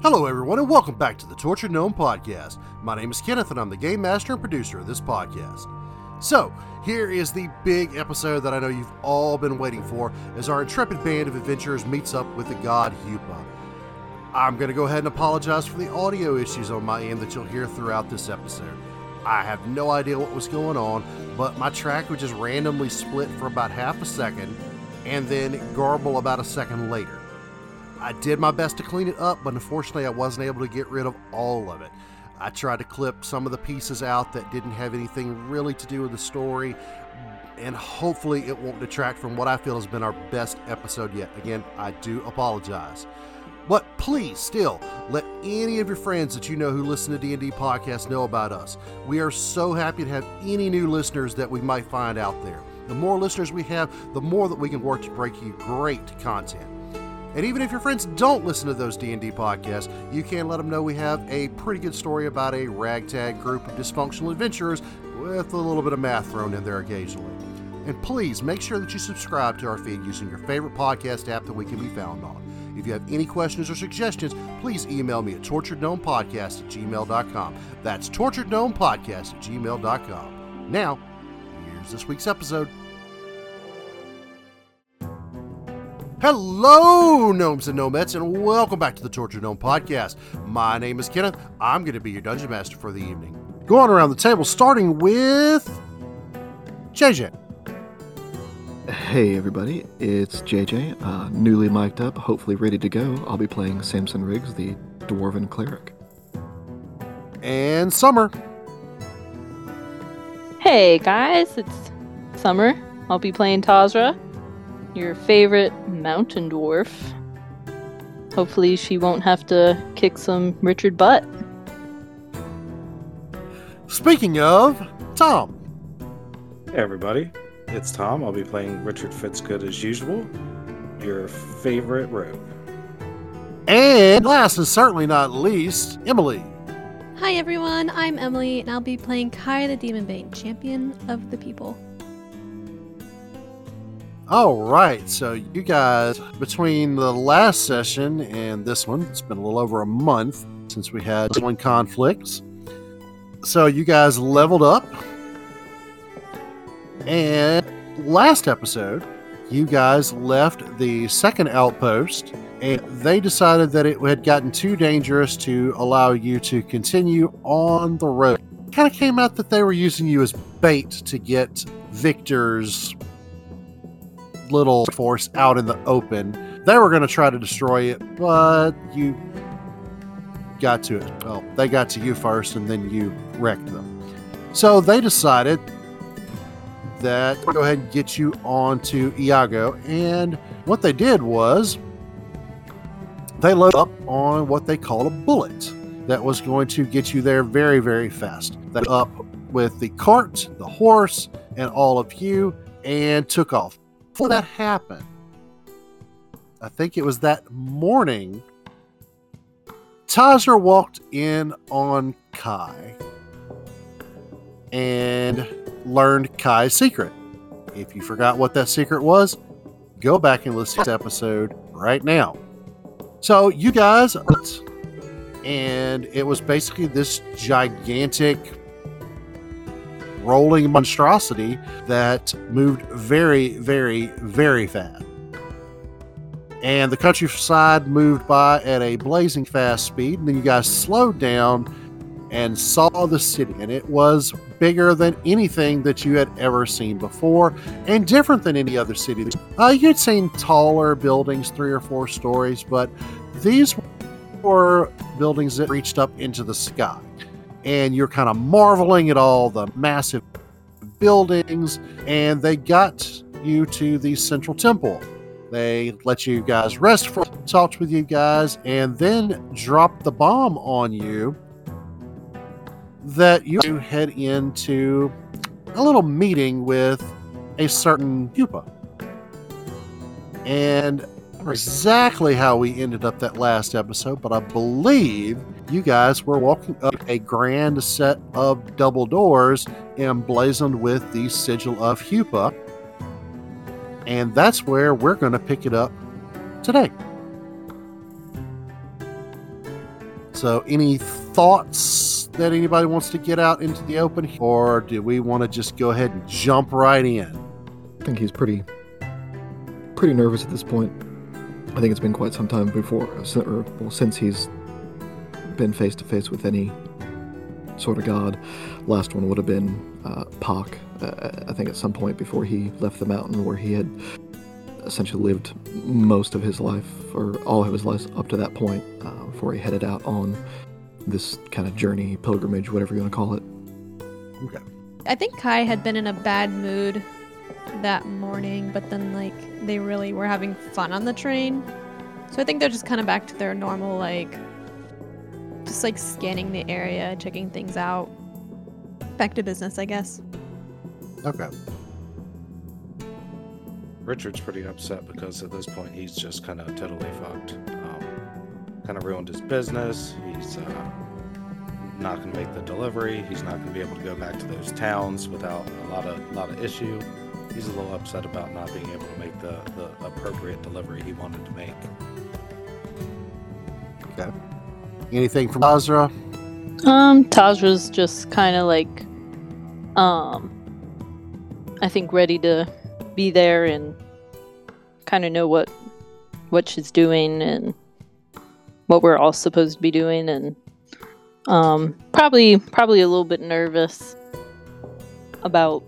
Hello, everyone, and welcome back to the Tortured Gnome Podcast. My name is Kenneth, and I'm the game master and producer of this podcast. So, here is the big episode that I know you've all been waiting for as our intrepid band of adventurers meets up with the god Hupa. I'm going to go ahead and apologize for the audio issues on my end that you'll hear throughout this episode. I have no idea what was going on, but my track would just randomly split for about half a second and then garble about a second later. I did my best to clean it up, but unfortunately, I wasn't able to get rid of all of it. I tried to clip some of the pieces out that didn't have anything really to do with the story, and hopefully, it won't detract from what I feel has been our best episode yet. Again, I do apologize. But please, still, let any of your friends that you know who listen to D&D podcasts know about us. We are so happy to have any new listeners that we might find out there. The more listeners we have, the more that we can work to bring you great content. And even if your friends don't listen to those D&D podcasts, you can let them know we have a pretty good story about a ragtag group of dysfunctional adventurers with a little bit of math thrown in there occasionally. And please make sure that you subscribe to our feed using your favorite podcast app that we can be found on. If you have any questions or suggestions, please email me at torturedgnomepodcast at gmail.com. That's torturedgnomepodcast at gmail.com. Now, here's this week's episode. Hello, gnomes and gnomettes, and welcome back to the Torture Gnome Podcast. My name is Kenneth. I'm going to be your dungeon master for the evening. Going around the table, starting with JJ. Hey everybody, it's JJ, uh, newly mic'd up, hopefully ready to go. I'll be playing Samson Riggs, the Dwarven Cleric. And Summer. Hey guys, it's Summer. I'll be playing Tazra, your favorite mountain dwarf. Hopefully, she won't have to kick some Richard butt. Speaking of, Tom. Hey everybody, it's Tom. I'll be playing Richard Fitzgood as usual, your favorite rogue. And last and certainly not least, Emily. Hi everyone, I'm Emily, and I'll be playing Kai the Demon Bane, champion of the people. All right, so you guys, between the last session and this one, it's been a little over a month since we had one conflicts. So you guys leveled up. And last episode, you guys left the second outpost and they decided that it had gotten too dangerous to allow you to continue on the road. Kind of came out that they were using you as bait to get Victor's little force out in the open. They were going to try to destroy it, but you got to it. Well, they got to you first, and then you wrecked them. So they decided that go ahead and get you onto Iago. And what they did was they loaded up on what they call a bullet that was going to get you there very, very fast. They up with the cart, the horse, and all of you, and took off. Before that happened, I think it was that morning, Tazra walked in on Kai and learned Kai's secret. If you forgot what that secret was, go back and listen to this episode right now. So, you guys, and it was basically this gigantic rolling monstrosity that moved very, very, very fast. And the countryside moved by at a blazing fast speed, and then you guys slowed down and saw the city, and it was bigger than anything that you had ever seen before, and different than any other city. Uh, you'd seen taller buildings, three or four stories, but these were buildings that reached up into the sky. And you're kind of marveling at all the massive buildings, and they got you to the central temple. They let you guys rest for talked with you guys, and then dropped the bomb on you that you head into a little meeting with a certain Hupa. And exactly how we ended up that last episode, but I believe you guys were walking up a grand set of double doors emblazoned with the sigil of Hupa. And that's where we're going to pick it up today. So, any thoughts that anybody wants to get out into the open, or do we want to just go ahead and jump right in? I think he's pretty, pretty nervous at this point. I think it's been quite some time before, or, since he's been face to face with any sort of god. Last one would have been uh, Pak. Uh, I think at some point before he left the mountain, where he had essentially lived most of his life, or all of his life up to that point, uh, before he headed out on this kind of journey, pilgrimage, whatever you want to call it. Okay. I think Kai had been in a bad mood that morning, but then like they really were having fun on the train. So I think they're just kind of back to their normal like just like scanning the area, checking things out. Back to business, I guess. Okay. Richard's pretty upset because at this point he's just kind of totally fucked. Um, kind of ruined his business. He's uh, not going to make the delivery. He's not going to be able to go back to those towns without a lot of lot of issue. He's a little upset about not being able to make the, the appropriate delivery he wanted to make. Okay. Anything from Azra? Um, Tazra's just kind of like, um, I think ready to be there and kind of know what what she's doing and what we're all supposed to be doing and um probably probably a little bit nervous about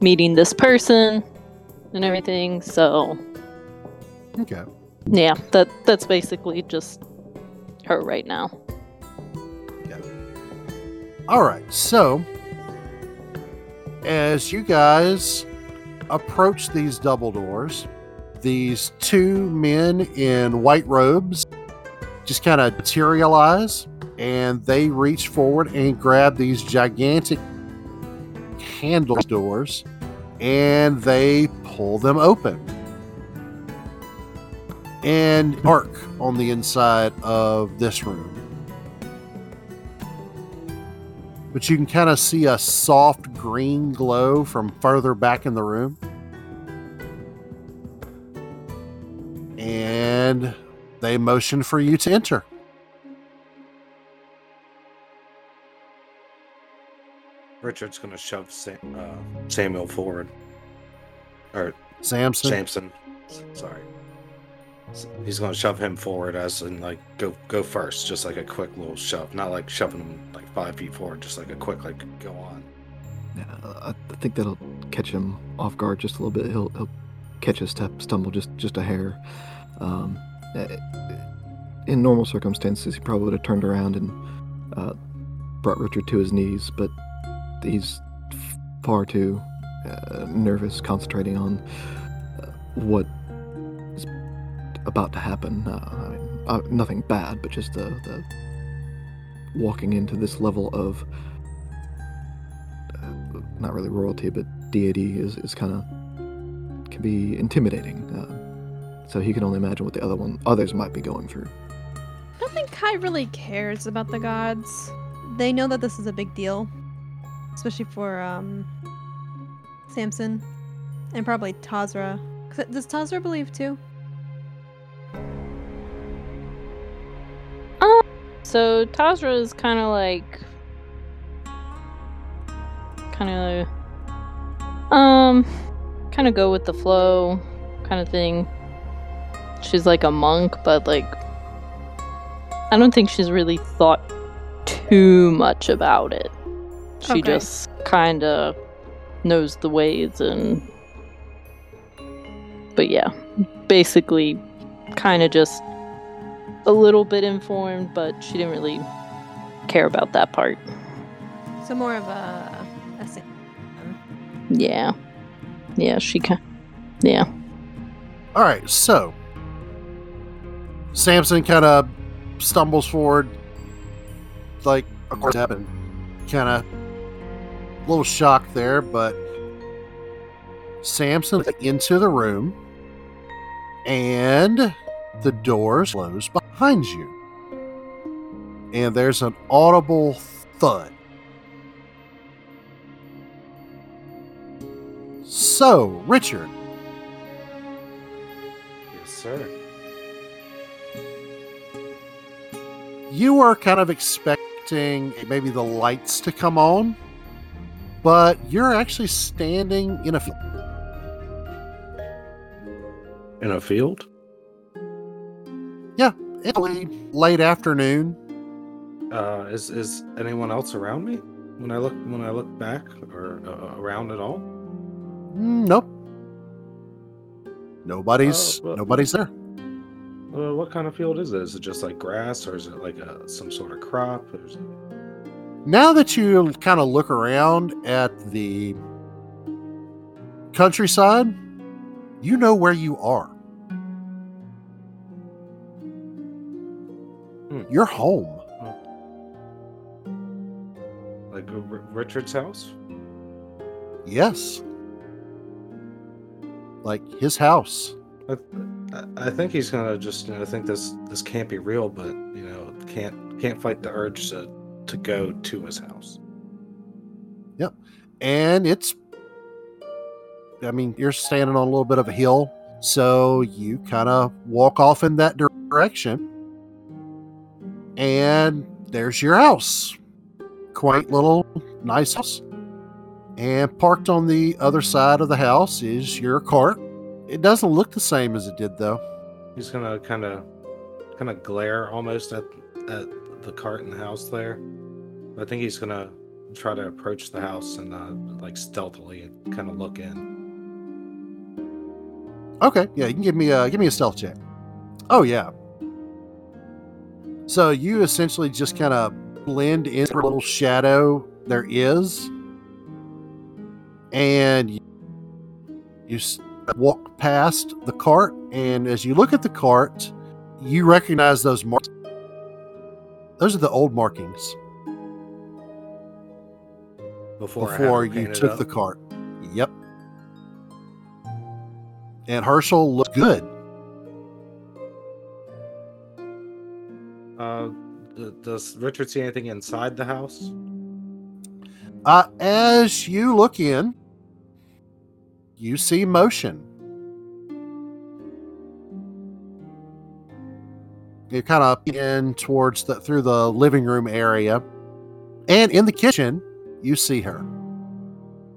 meeting this person and everything so Okay. yeah that that's basically just her right now All right. So, as you guys approach these double doors, these two men in white robes just kind of materialize and they reach forward and grab these gigantic handle doors and they pull them open. And dark on the inside of this room. But you can kind of see a soft green glow from further back in the room. And they motion for you to enter. Richard's going to shove Sam, uh, Samuel forward. Or Samson. Samson. Sorry. He's going to shove him forward as in like go go first, just like a quick little shove, not like shoving him five feet forward, just like a quick like go on. Yeah, I think that'll catch him off guard just a little bit. He'll, he'll catch a step, stumble just just a hair. Um, eh, in normal circumstances, he probably would have turned around and uh, brought Richard to his knees, but he's far too uh, nervous, concentrating on uh, what is about to happen. Uh, I mean, uh, nothing bad, but just the, the walking into this level of uh, not really royalty, but deity is, is kind of can be intimidating. Uh, so he can only imagine what the other one others might be going through. I don't think Kai really cares about the gods. They know that this is a big deal, especially for um, Samson and probably Tazra. Does Tazra believe too? So Tazra is kind of like, kind of, um, kind of go with the flow, kind of thing. She's like a monk, but like, I don't think she's really thought too much about it. She Okay. just kind of knows the ways and, but yeah, basically, kind of just a little bit informed, but she didn't really care about that part. So more of a, a Yeah. Yeah, she can. Yeah. All right, so Samson kind of stumbles forward, like, of course, happened. Kind of a little shocked there, but Samson into the room, and the doors close behind you. And there's an audible thud. So, Richard, Yes, sir. you were kind of expecting maybe the lights to come on, but you're actually standing in a field. In a field? Italy, late afternoon. Uh, is is anyone else around me when I look when I look back or uh, around at all? Mm, Nope. Nobody's well- nobody's there. Uh, what kind of field is it? Is it just like grass, or is it like a, some sort of crop? Or is it... Now that you kind of look around at the countryside, you know where you are. You're home. Oh. like R- Richard's house? Yes. Like his house. I, I- I think he's gonna just you know think this this can't be real, but you know can't can't fight the urge to to go to his house. Yep, and it's I mean, you're standing on a little bit of a hill, so you kind of walk off in that direction. And there's your house. Quaint little nice house. And parked on the other side of the house is your cart. It doesn't look the same as it did though. He's gonna kind of kind of glare almost at at the cart in the house there. I think he's gonna try to approach the house and uh, like stealthily kind of look in. Okay, yeah, you can give me a give me a stealth check. Oh yeah. So you essentially just kind of blend into the little shadow there is, and you, you walk past the cart. And as you look at the cart, you recognize those marks. Those are the old markings Before, before you took the cart. Yep. And Herschel looked good. Does Richard see anything inside the house? Uh, as you look in, you see motion. You're kind of in towards the through the living room area, and in the kitchen, you see her.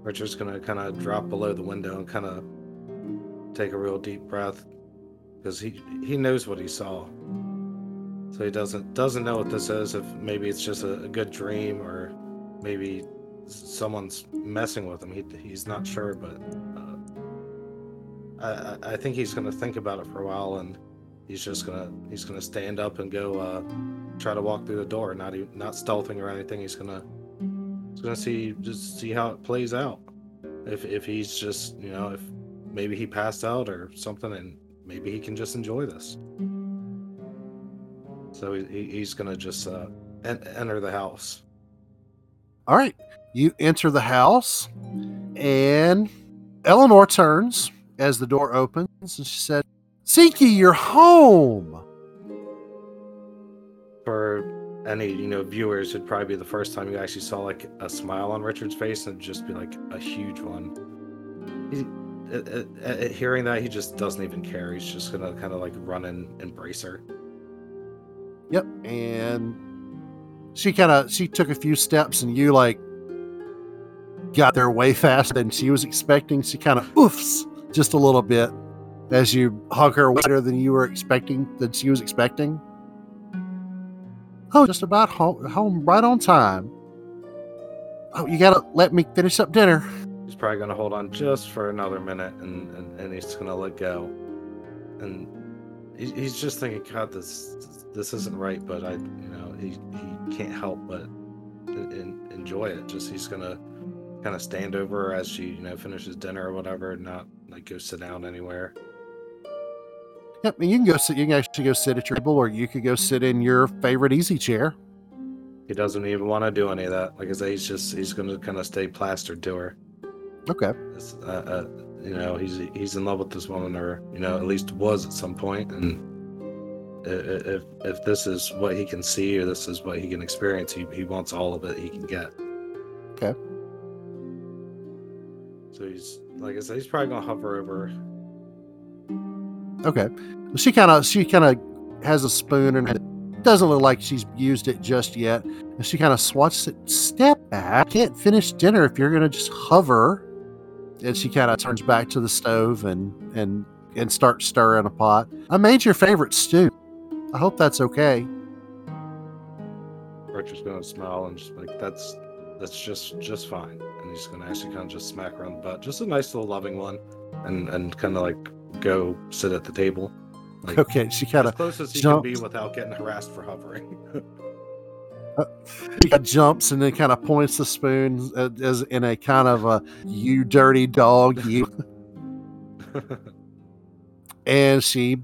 Richard's gonna kind of drop below the window and kind of take a real deep breath because he he knows what he saw. So he doesn't doesn't know what this is. If maybe it's just a, a good dream or maybe someone's messing with him. He he's not sure, but uh, I I- think he's gonna think about it for a while and he's just gonna he's gonna stand up and go uh, try to walk through the door. Not even not stealthing or anything. He's gonna he's gonna see just see how it plays out. If if he's just you know if maybe he passed out or something and maybe he can just enjoy this. So he, he- he's gonna just uh, en- enter the house. All right, you enter the house, and Eleanor turns as the door opens, and she said, "Siki, you're home." For any you know viewers, it'd probably be the first time you actually saw like a smile on Richard's face and just be like a huge one. He, at, at- at hearing that, he just doesn't even care. He's just gonna kind of like run and embrace her. Yep. And she kind of she took a few steps and you like got there way faster than she was expecting. She kind of oofs just a little bit as you hug her wider than you were expecting than she was expecting. Oh, just about home, home right on time. Oh, you gotta let me finish up dinner. He's probably gonna hold on just for another minute, and and, and he's gonna let go. And he, he's just thinking, God, this this isn't right. But I, you know, he he can't help but en- en- enjoy it. Just he's gonna kind of stand over her as she, you know, finishes dinner or whatever, and not like go sit down anywhere. Yep, and you can go sit. You can actually go sit at your table, or you could go sit in your favorite easy chair. He doesn't even want to do any of that. Like I say, he's just he's gonna kind of stay plastered to her. Okay. Uh, uh, you know, he's he's in love with this woman, or you know, at least was at some point, and if if this is what he can see or this is what he can experience, he, he wants all of it he can get. Okay. So he's like I said, he's probably gonna hover over. Okay. Well, she kind of she kind of has a spoon and doesn't look like she's used it just yet. And she kind of swats it. Step back. Can't finish dinner if you're going to just hover. And she kind of turns back to the stove and and and starts stirring a pot. I made your favorite stew. I hope that's okay. Richard's gonna smile and just like that's that's just just fine. And he's gonna actually kind of just smack her on the butt, just a nice little loving one, and and kind of like go sit at the table. Like, Okay, she kind as of close as he can be without getting harassed for hovering. she kinda jumps and then kind of points the spoon uh, as in a kind of a you dirty dog you and she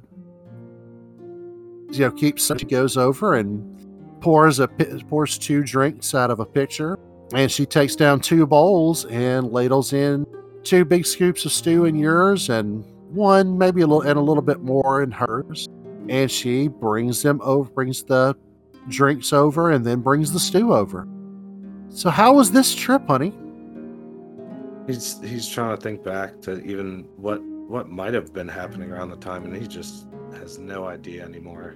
you know keeps she goes over and pours a pours two drinks out of a pitcher. And she takes down two bowls and ladles in two big scoops of stew in yours and one maybe a little and a little bit more in hers. And she brings them over brings the drinks over and then brings the stew over. So how was this trip honey? He's he's trying to think back to even what what might have been happening around the time, and he just has no idea anymore.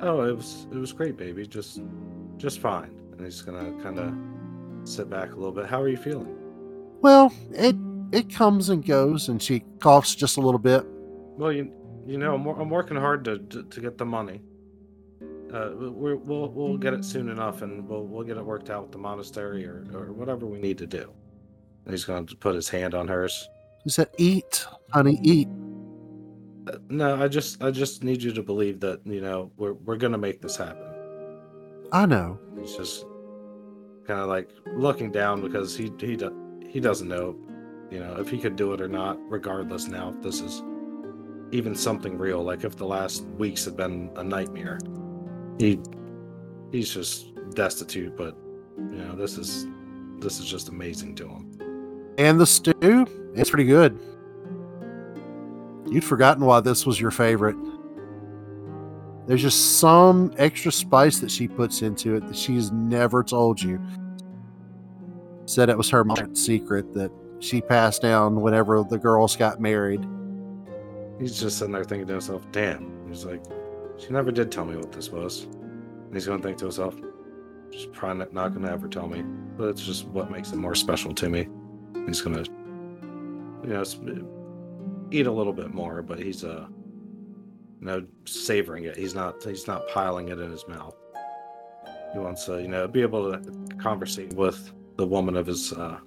Oh, it was it was great, baby. Just just fine. And he's gonna kind of sit back a little bit. How are you feeling? well it it comes and goes and she coughs just a little bit Well, you you know, I'm, I'm working hard to, to to get the money. Uh, we're, we'll we'll get it soon enough, and we'll we'll get it worked out with the monastery or or whatever we need to do. And he's going to put his hand on hers. He said, "Eat, honey, eat." No, I just I just need you to believe that you know we're we're gonna make this happen. I know. He's just kind of like looking down because he he he doesn't know, you know, if he could do it or not. Regardless, now if this is even something real, like if the last weeks have been a nightmare, he he's just destitute. But you know, this is this is just amazing to him. And the stew, it's pretty good. You'd forgotten why this was your favorite. There's just some extra spice that she puts into it that she's never told you. Said it was her secret that she passed down whenever the girls got married. He's just sitting there thinking to himself, "Damn." He's like, "She never did tell me what this was." And he's gonna think to himself, "She's probably not- not gonna ever tell me." But it's just what makes it more special to me. He's gonna, you know, eat a little bit more, but he's uh, you know, savoring it. He's not. He's not piling it in his mouth. He wants to, you know, be able to conversate with the woman of his, uh,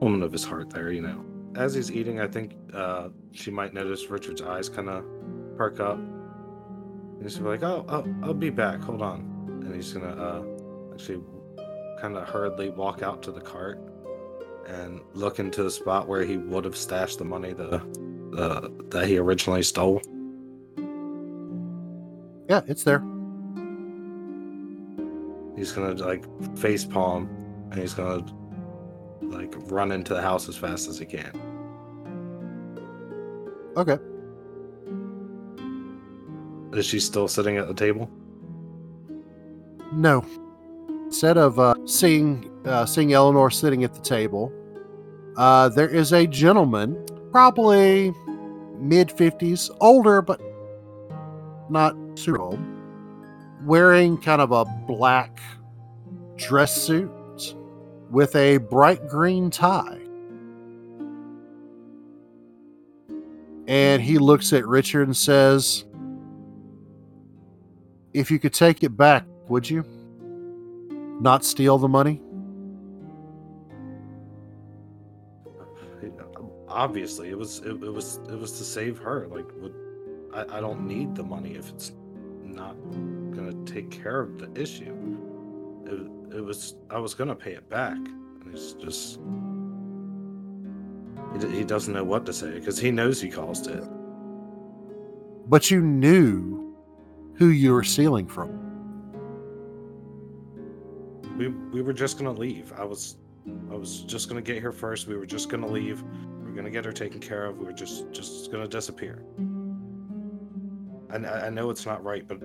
woman of his heart. There, you know as he's eating, I think uh, she might notice Richard's eyes kind of perk up. And he's like, "Oh, I'll, I'll be back. Hold on." And he's gonna uh, actually kind of hurriedly walk out to the cart and look into the spot where he would have stashed the money the, the that he originally stole. Yeah, it's there. He's gonna like face palm, and he's gonna like run into the house as fast as he can. Okay. Is she still sitting at the table? No. Instead of uh, seeing uh, seeing Eleanor sitting at the table, uh, there is a gentleman, probably mid fifties, older but not super old, wearing kind of a black dress suit with a bright green tie. And he looks at Richard and says, If you could take it back, would you? Not steal the money? Obviously it was it, it was it was to save her like would, I, I don't need the money if it's not gonna take care of the issue. It, it was i was gonna pay it back and it's just he, he doesn't know what to say because he knows he caused it. But you knew who you were stealing from. we we were just gonna leave. I was i was just gonna get here first. We were just gonna leave gonna get her taken care of We're just just gonna disappear and i, I know it's not right but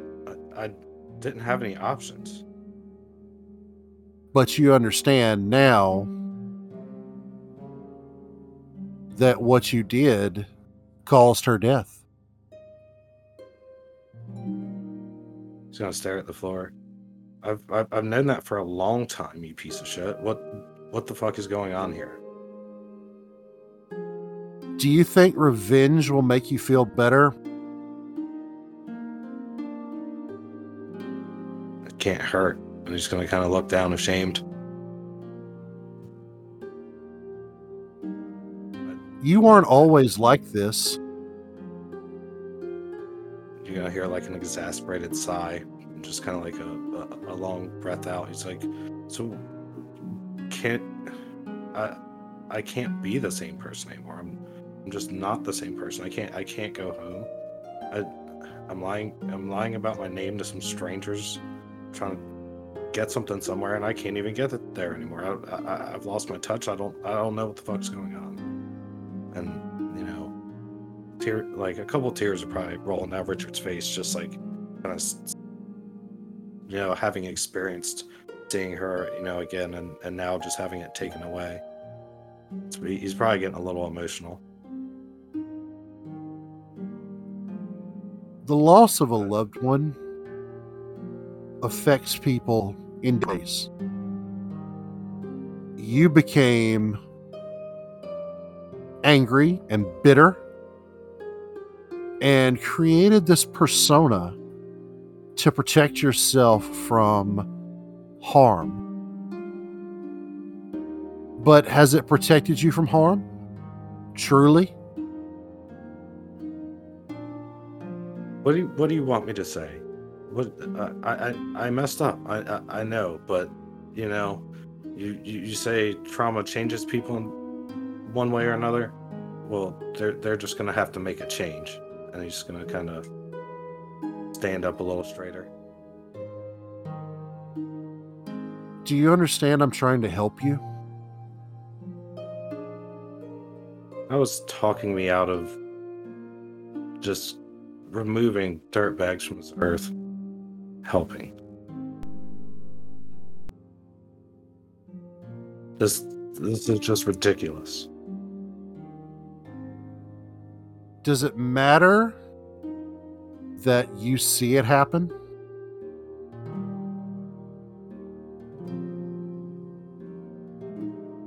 I, I didn't have any options But you understand now that what you did caused her death. he's gonna stare at the floor. I've, I've I've known that for a long time, you piece of shit. What what the fuck is going on here? Do you think revenge will make you feel better? It can't hurt. I'm just gonna kind of look down, ashamed. You aren't always like this. You're gonna hear like an exasperated sigh, and just kind of like a, a a long breath out. He's like, "So can't I? I can't be the same person anymore. I'm I'm just not the same person. I can't I can't go home. I I'm lying I'm lying about my name to some strangers, trying to get something somewhere, and I can't even get it there anymore. I, I I've lost my touch. I don't I don't know what the fuck's mm-hmm. going on. And you know, tear like a couple tears are probably rolling down Richard's face, just like kind of you know having experienced seeing her you know again and and now just having it taken away. He's probably getting a little emotional. The loss of a loved one affects people in days. You became angry and bitter and created this persona to protect yourself from harm. But has it protected you from harm? Truly? What do you, what do you want me to say? What uh, I I I messed up. I, I I know, but you know, you, you you say trauma changes people in one way or another. Well, they're they're just gonna have to make a change, and he's just gonna kind of stand up a little straighter. Do you understand I'm trying to help you? I was talking me out of just removing dirt bags from this earth, helping. This this is just ridiculous. Does it matter that you see it happen?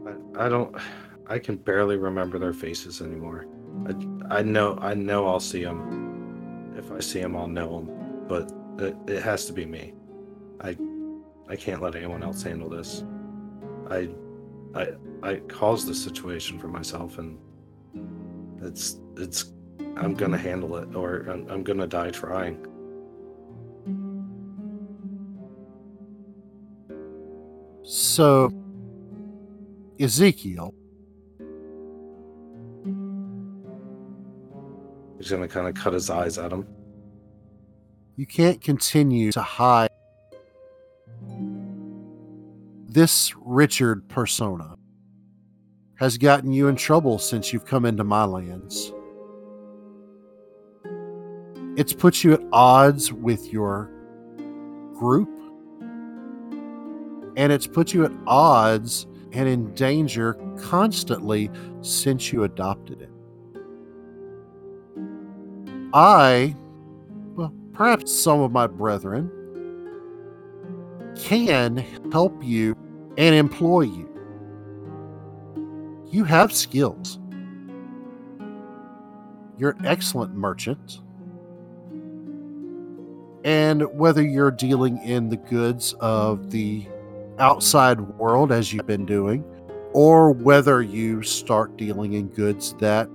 I, I don't. I can barely remember their faces anymore. I, I know. I know. I'll see them. If I see him, I'll know him. But it, it has to be me. I. I can't let anyone else handle this. I. I. I caused this situation for myself, and it's. It's. I'm gonna handle it, or I'm, I'm gonna die trying. So, Ezekiel, He's gonna kind of cut his eyes at him. you can't continue to hide this Richard persona has gotten you in trouble since you've come into my lands. It's put you at odds with your group, and it's put you at odds and in danger constantly since you adopted it. I, well, perhaps some of my brethren, can help you and employ you. You have skills. You're an excellent merchant. And whether you're dealing in the goods of the outside world, as you've been doing, or whether you start dealing in goods that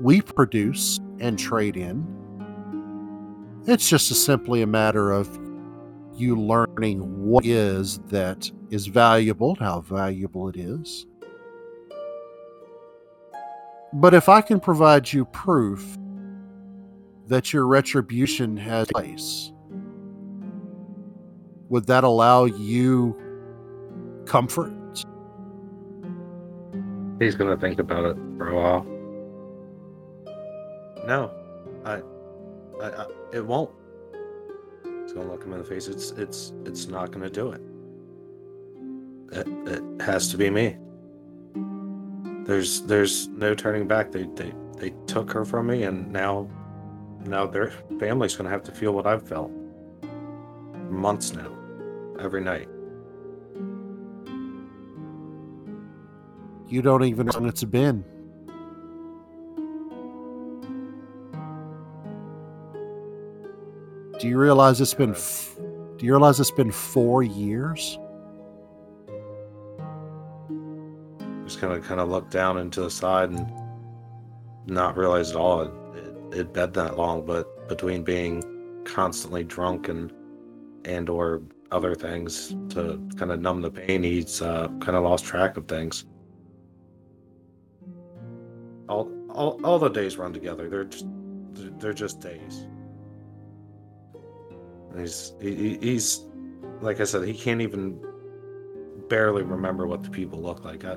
we produce and trade in, it's just a simply a matter of you learning what is that is valuable, how valuable it is. But if I can provide you proof that your retribution has place, would that allow you comfort? He's gonna think about it for a while. No, I, I, I it won't. It's gonna look him in the face. It's, it's, it's not gonna do it. It, it has to be me. There's, there's no turning back. They, they, they took her from me, and now, now their family's gonna have to feel what I've felt. months now, every night. You don't even know when it's been. Do you realize it's been? F- do you realize it's been four years? Just kind of kind of look down into the side and not realize at all it, it, been that long. But between being constantly drunk and and or other things to kind of numb the pain, he's uh, kind of lost track of things. All, all all the days run together. They're just they're just days. He's he, he's like I said, he can't even barely remember what the people look like. I,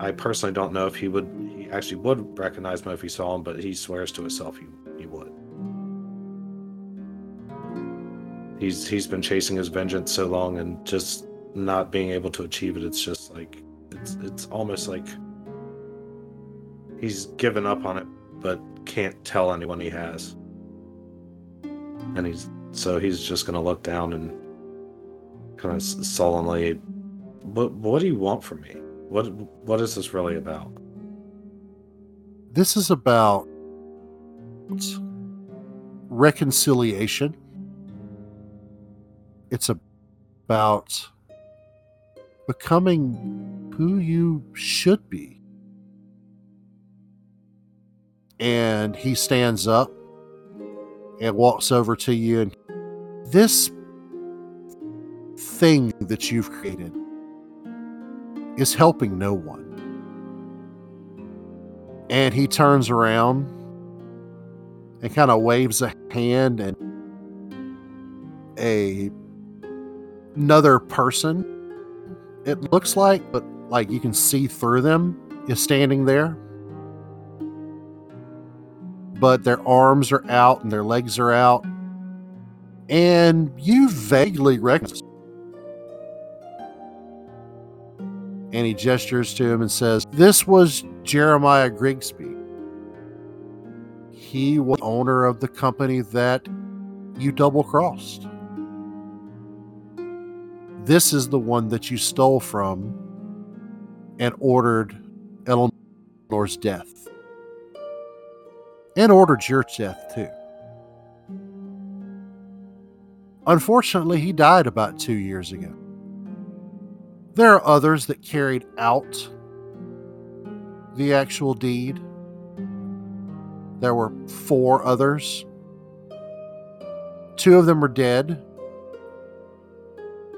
I personally don't know if he would he actually would recognize them if he saw them, but he swears to himself he, he would. He's he's been chasing his vengeance so long and just not being able to achieve it. It's just like it's it's almost like he's given up on it, but can't tell anyone he has. And he's so he's just gonna look down and kind of sullenly, what what do you want from me? What what is this really about? This is about reconciliation. It's about becoming who you should be. And he stands up and walks over to you and this thing that you've created is helping no one. And he turns around and kind of waves a hand and a another person it looks like but like you can see through them is standing there but their arms are out and their legs are out and you vaguely recognize and he gestures to him and says, This was Jeremiah Grigsby. He was owner of the company that you double crossed. This is the one that you stole from and ordered Eleanor's death. And ordered your death too. Unfortunately, he died about two years ago. There are others that carried out the actual deed. There were four others. Two of them are dead.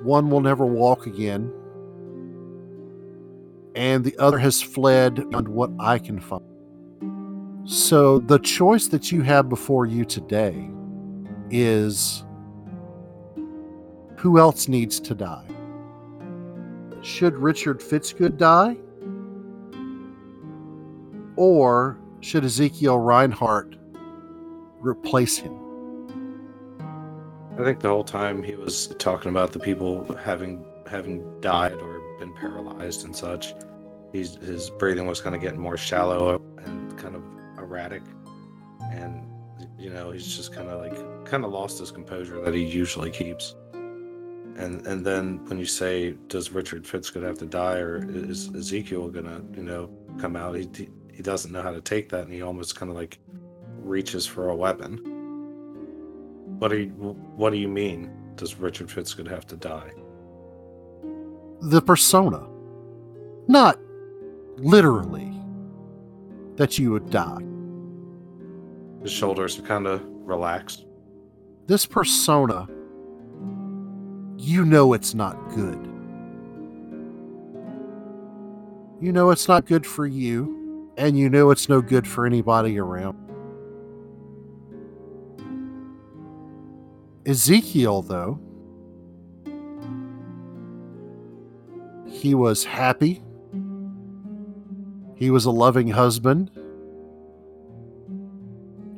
One will never walk again. And the other has fled beyond what I can find. So the choice that you have before you today is who else needs to die? should Richard Fitzgood die? Or should Ezekiel Reinhardt replace him? I think the whole time he was talking about the people having having died or been paralyzed and such. He's, his breathing was kind of getting more shallow and kind of erratic, and you know he's just kind of like kind of lost his composure that he usually keeps. And and then when you say, does Richard Fitzgood have to die, or is Ezekiel gonna, you know, come out? He he doesn't know how to take that, and he almost kind of like reaches for a weapon. What do you What do you mean? Does Richard Fitzgood have to die? The persona, not literally that you would die. His shoulders are kind of relaxed. This persona you know it's not good. You know it's not good for you, and you know it's no good for anybody around. Ezekiel, though, he was happy. He was a loving husband.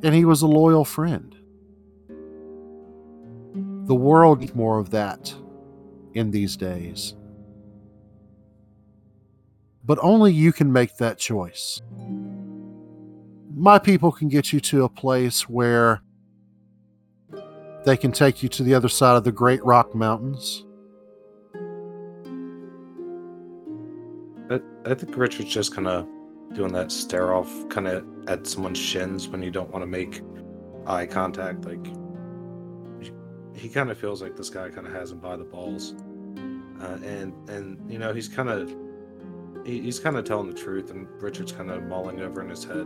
And he was a loyal friend. The world needs more of that in these days. But only you can make that choice. My people can get you to a place where They can take you to the other side of the Great Rock Mountains. I, I think Richard's just kind of doing that stare off kind of at someone's shins when you don't want to make eye contact. Like, he kind of feels like this guy kind of has him by the balls. Uh, and, and, you know, he's kind of, he, he's kind of telling the truth, and Richard's kind of mulling over in his head.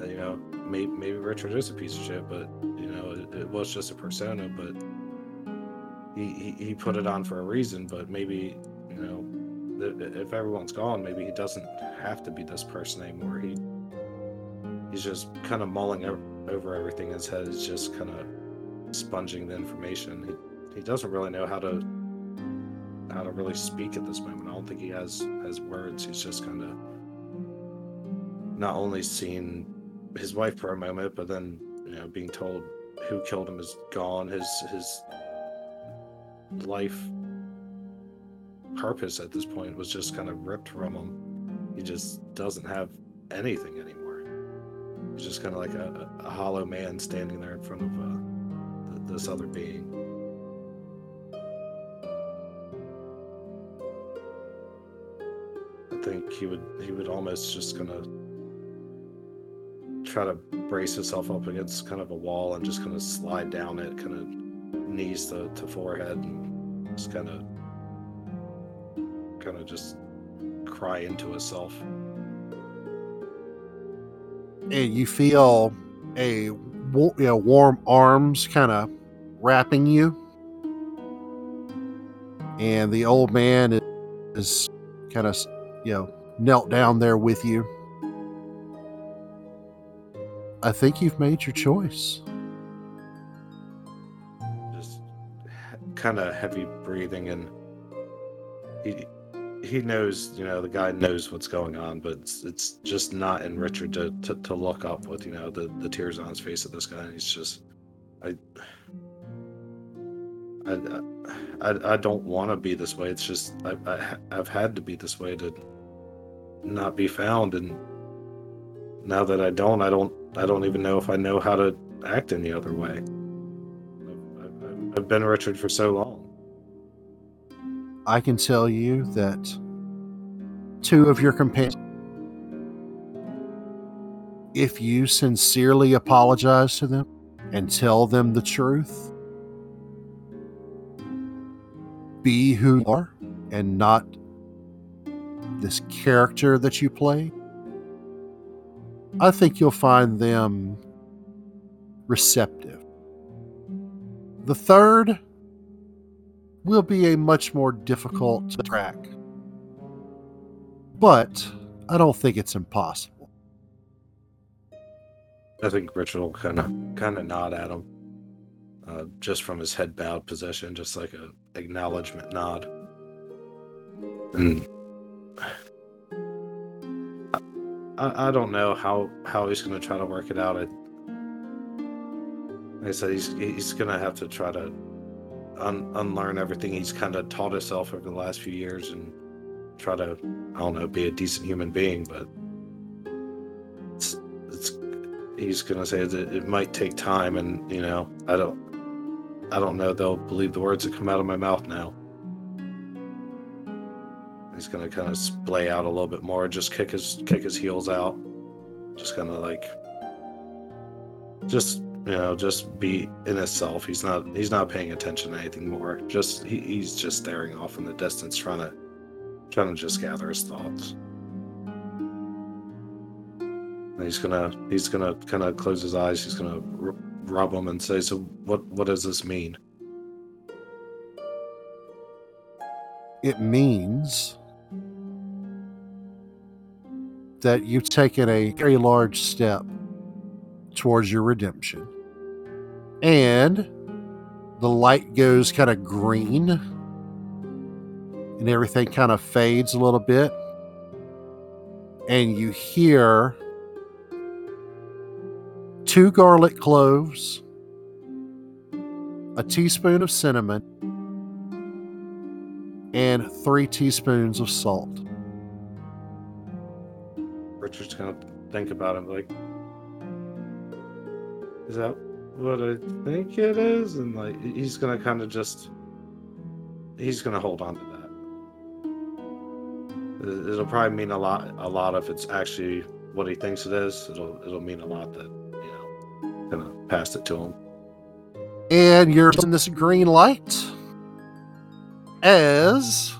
Uh, you know, maybe, maybe Richard is a piece of shit, but, you know, it, it was just a persona, but he, he, he put it on for a reason, but maybe, you know, if everyone's gone, maybe he doesn't have to be this person anymore. He he's just kind of mulling over everything in his head. Is just kind of sponging the information. He he doesn't really know how to how to really speak at this moment. I don't think he has has words. He's just kind of not only seen his wife for a moment, but then you know being told who killed him is gone. His his life purpose at this point was just kind of ripped from him. He just doesn't have anything anymore. He's just kind of like a, a hollow man standing there in front of uh, this other being. I think he would he would almost just gonna try to brace himself up against kind of a wall and just kind of slide down it, kind of knees to, to forehead, and just kind of kind of just cry into itself. And you feel a you know, warm arms kind of wrapping you. And the old man is, is kind of, you know, knelt down there with you. I think you've made your choice. Just kind of heavy breathing and he he knows, you know, the guy knows what's going on, but it's, it's just not in Richard to, to, to look up with, you know, the, the tears on his face of this guy. And he's just, I, I, I, I don't want to be this way. It's just, I, I, I've had to be this way to not be found. And now that I don't, I don't, I don't even know if I know how to act any other way. I've, I've been Richard for so long. I can tell you that two of your companions, if you sincerely apologize to them and tell them the truth, be who you are and not this character that you play, I think you'll find them receptive. The third, will be a much more difficult track. But I don't think it's impossible. I think Richard will kind of kind of nod at him, uh, just from his head bowed position, just like a acknowledgement nod. And I, I don't know how how he's going to try to work it out. I, like I said, he's he's going to have to try to un- unlearn everything he's kind of taught himself over the last few years and try to I don't know be a decent human being. But it's it's he's gonna say that it might take time, and you know I don't I don't know they'll believe the words that come out of my mouth now. He's gonna kind of splay out a little bit more, just kick his kick his heels out, just kind of like just you know just be in itself. He's not he's not paying attention to anything more. Just he, he's just staring off in the distance trying to trying to just gather his thoughts. And he's gonna he's gonna kind of close his eyes. He's gonna r- rub them and say so what what does this mean? It means that you've taken a very large step towards your redemption. And the light goes kind of green and everything kind of fades a little bit. And you hear two garlic cloves, a teaspoon of cinnamon, and three teaspoons of salt. Richard's gonna think about it like is that what I think it is, and like he's gonna kind of just he's gonna hold on to that. It- It'll probably mean a lot. A lot if it's actually what he thinks it is. It'll it'll mean a lot that you know gonna pass it to him. And you're in this green light as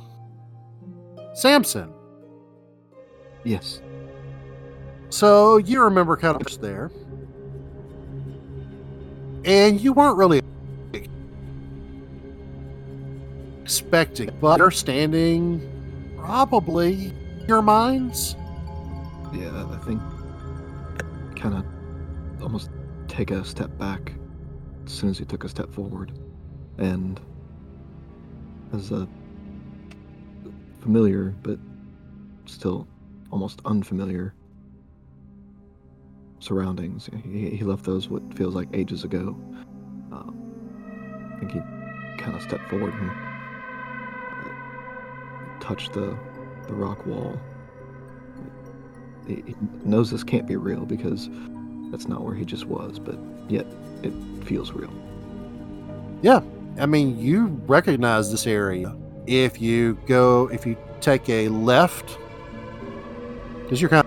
Samson. Yes. So you remember kind of there. And you weren't really expecting, but you're standing probably your minds. Yeah, I think kind of almost take a step back as soon as he took a step forward. And as a familiar, but still almost unfamiliar surroundings, he, he left those what feels like ages ago. Um, I think he kind of stepped forward and uh, touched the, the rock wall he he knows this can't be real because that's not where he just was, but yet it feels real. Yeah, I mean, you recognize this area. If you go, if you take a left, because you're kind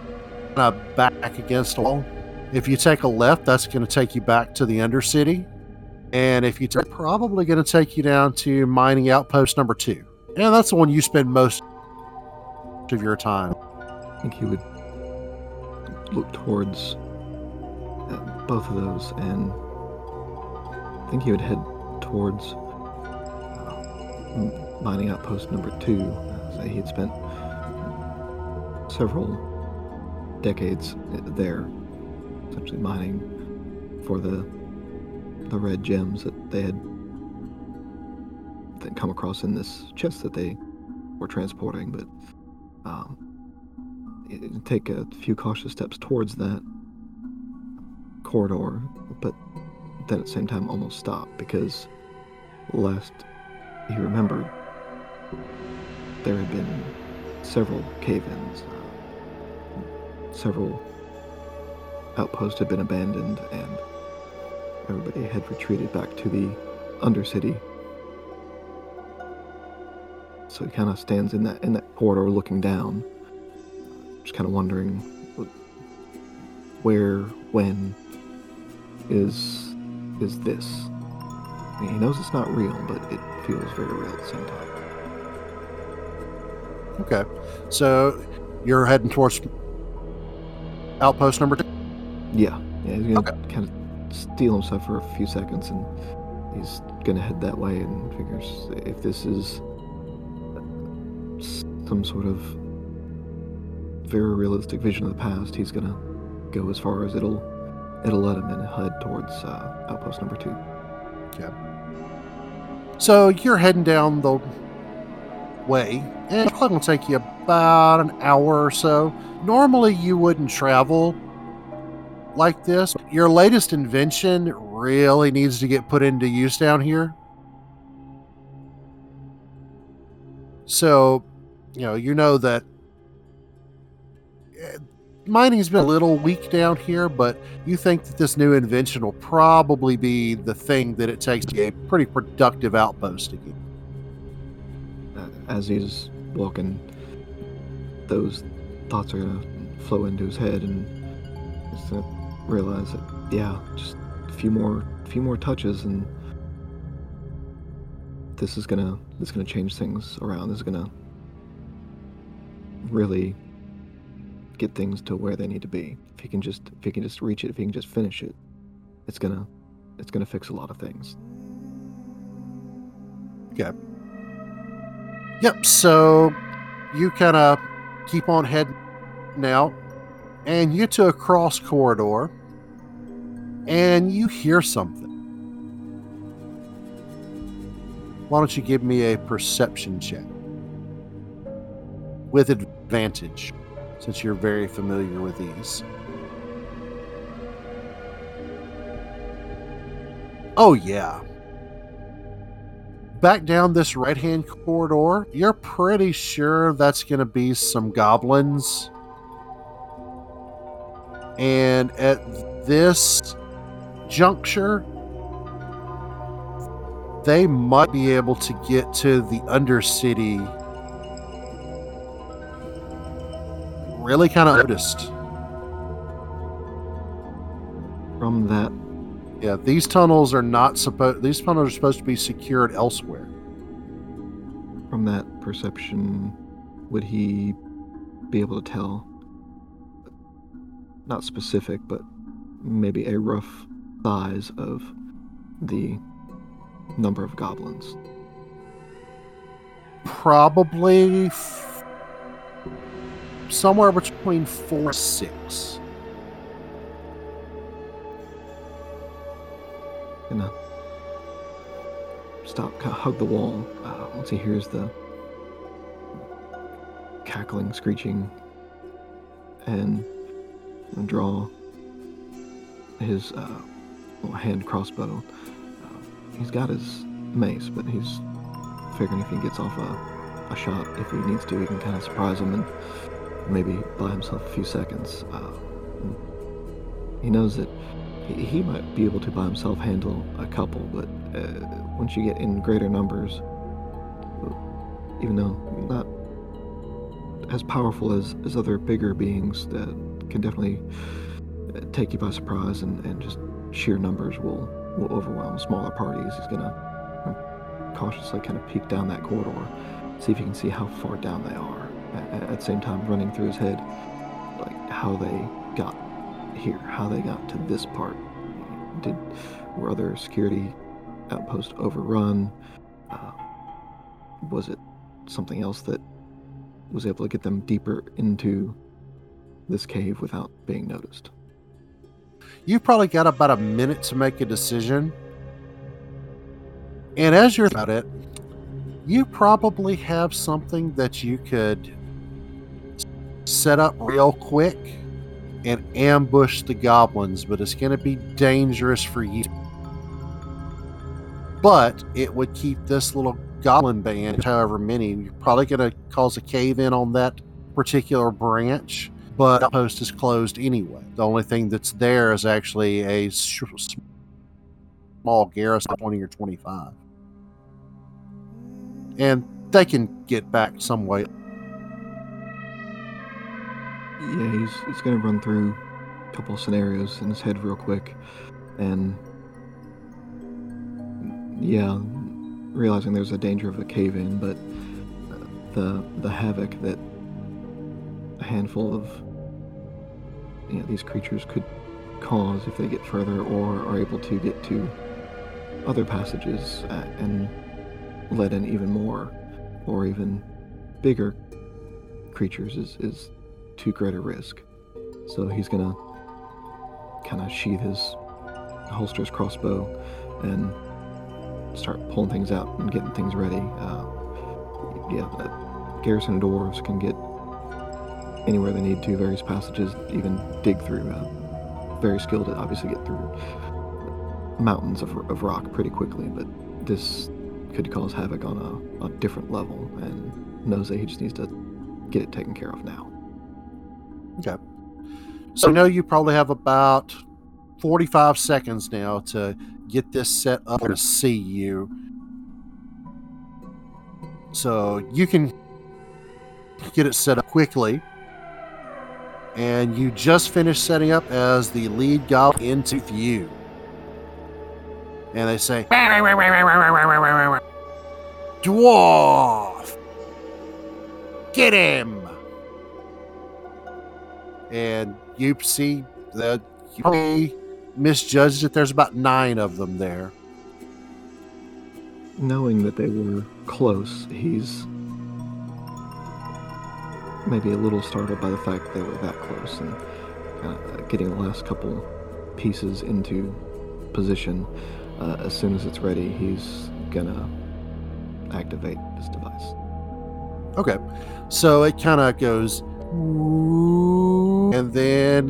of back against a wall. If you take a left, that's going to take you back to the Undercity. And if you take, probably going to take you down to mining outpost number two. And that's the one you spend most of your time. I think he would look towards uh, both of those, and I think he would head towards uh, mining outpost number two. Uh, he had spent several decades uh, there, essentially mining for the the red gems that they had come across in this chest that they were transporting, but um, it- it'd take a few cautious steps towards that corridor, but then at the same time almost stop because last he remembered there had been several cave-ins, uh, several outposts had been abandoned, and everybody had retreated back to the Undercity. So he kind of stands in that in that corridor, looking down, just kind of wondering where, when is is this? I mean, he knows it's not real, but it feels very real at the same time. Okay. So you're heading towards outpost number two. Yeah, yeah, he's gonna Okay. kind of steal himself for a few seconds, and he's gonna head that way, and figures if this is some sort of very realistic vision of the past, he's gonna go as far as it'll it'll let him and head towards uh, outpost number two. Yeah. So you're heading down the way, and it's probably to take you about an hour or so. Normally, you wouldn't travel like this. Your latest invention really needs to get put into use down here. So, you know, you know that eh, mining's been a little weak down here, but you think that this new invention will probably be the thing that it takes to get a pretty productive outpost again. As he's walking, those thoughts are gonna flow into his head, and he's gonna realize that yeah, just a few more, few more touches, and this is gonna this is gonna change things around. This is gonna really get things to where they need to be. If he can just if he can just reach it, if he can just finish it, it's gonna it's gonna fix a lot of things. Yep, Yep. so you kind of keep on heading out, and you get to a cross corridor, and you hear something. Why don't you give me a perception check? With advantage, since you're very familiar with these. Oh, yeah back down this right hand corridor, you're pretty sure that's going to be some goblins. And at this juncture, they might be able to get to the Undercity really kind of noticed. From that, Yeah, these tunnels are not supposed. These tunnels are supposed to be secured elsewhere. from that perception, would he be able to tell? Not specific, but maybe a rough size of the number of goblins. Probably f- somewhere between four and six. Gonna stop, kind of hug the wall uh, once he hears the cackling, screeching, and draw his uh, hand crossbow. Uh, he's got his mace, but he's figuring if he gets off a, a shot, if he needs to, he can kind of surprise him and maybe buy himself a few seconds. Uh, he knows that he, he might be able to by himself handle a couple, but uh, once you get in greater numbers, even though not as powerful as, as other bigger beings that can definitely uh, take you by surprise and, and just sheer numbers will, will overwhelm smaller parties. He's gonna uh, cautiously kind of peek down that corridor, see if he can see how far down they are. At, at the same time, running through his head, like how they got here, how they got to this part. Did were other security outposts overrun? Uh, was it something else that was able to get them deeper into this cave without being noticed? You've probably got about a minute to make a decision. And as you're about it, you probably have something that you could set up real quick and ambush the goblins, but it's going to be dangerous for you. But it would keep this little goblin band, however many, you're probably going to cause a cave in on that particular branch, but the post is closed anyway. The only thing that's there is actually a sh- small garrison, 20 or 25. And they can get back some way. Yeah, he's he's gonna run through a couple of scenarios in his head real quick, and yeah, realizing there's a danger of a cave in, but uh, the the havoc that a handful of you know, these creatures could cause if they get further or are able to get to other passages uh, and let in even more or even bigger creatures is, is too great a risk. So he's gonna kind of sheath his holster his crossbow and start pulling things out and getting things ready. Uh, yeah, garrison dwarves can get anywhere they need to, various passages, even dig through. Uh, very skilled at obviously get through mountains of, of rock pretty quickly, but this could cause havoc on a, a different level and knows that he just needs to get it taken care of now. Okay. So I know you probably have about 45 seconds now to get this set up to see you. So you can get it set up quickly. And you just finished setting up as the lead goblin into view. And they say, Dwarf! Get him! and you see that you misjudged it. There's about nine of them there. Knowing that they were close, he's maybe a little startled by the fact they were that close and uh, getting the last couple pieces into position. Uh, as soon as it's ready, he's gonna activate this device. Okay, so it kind of goes, and then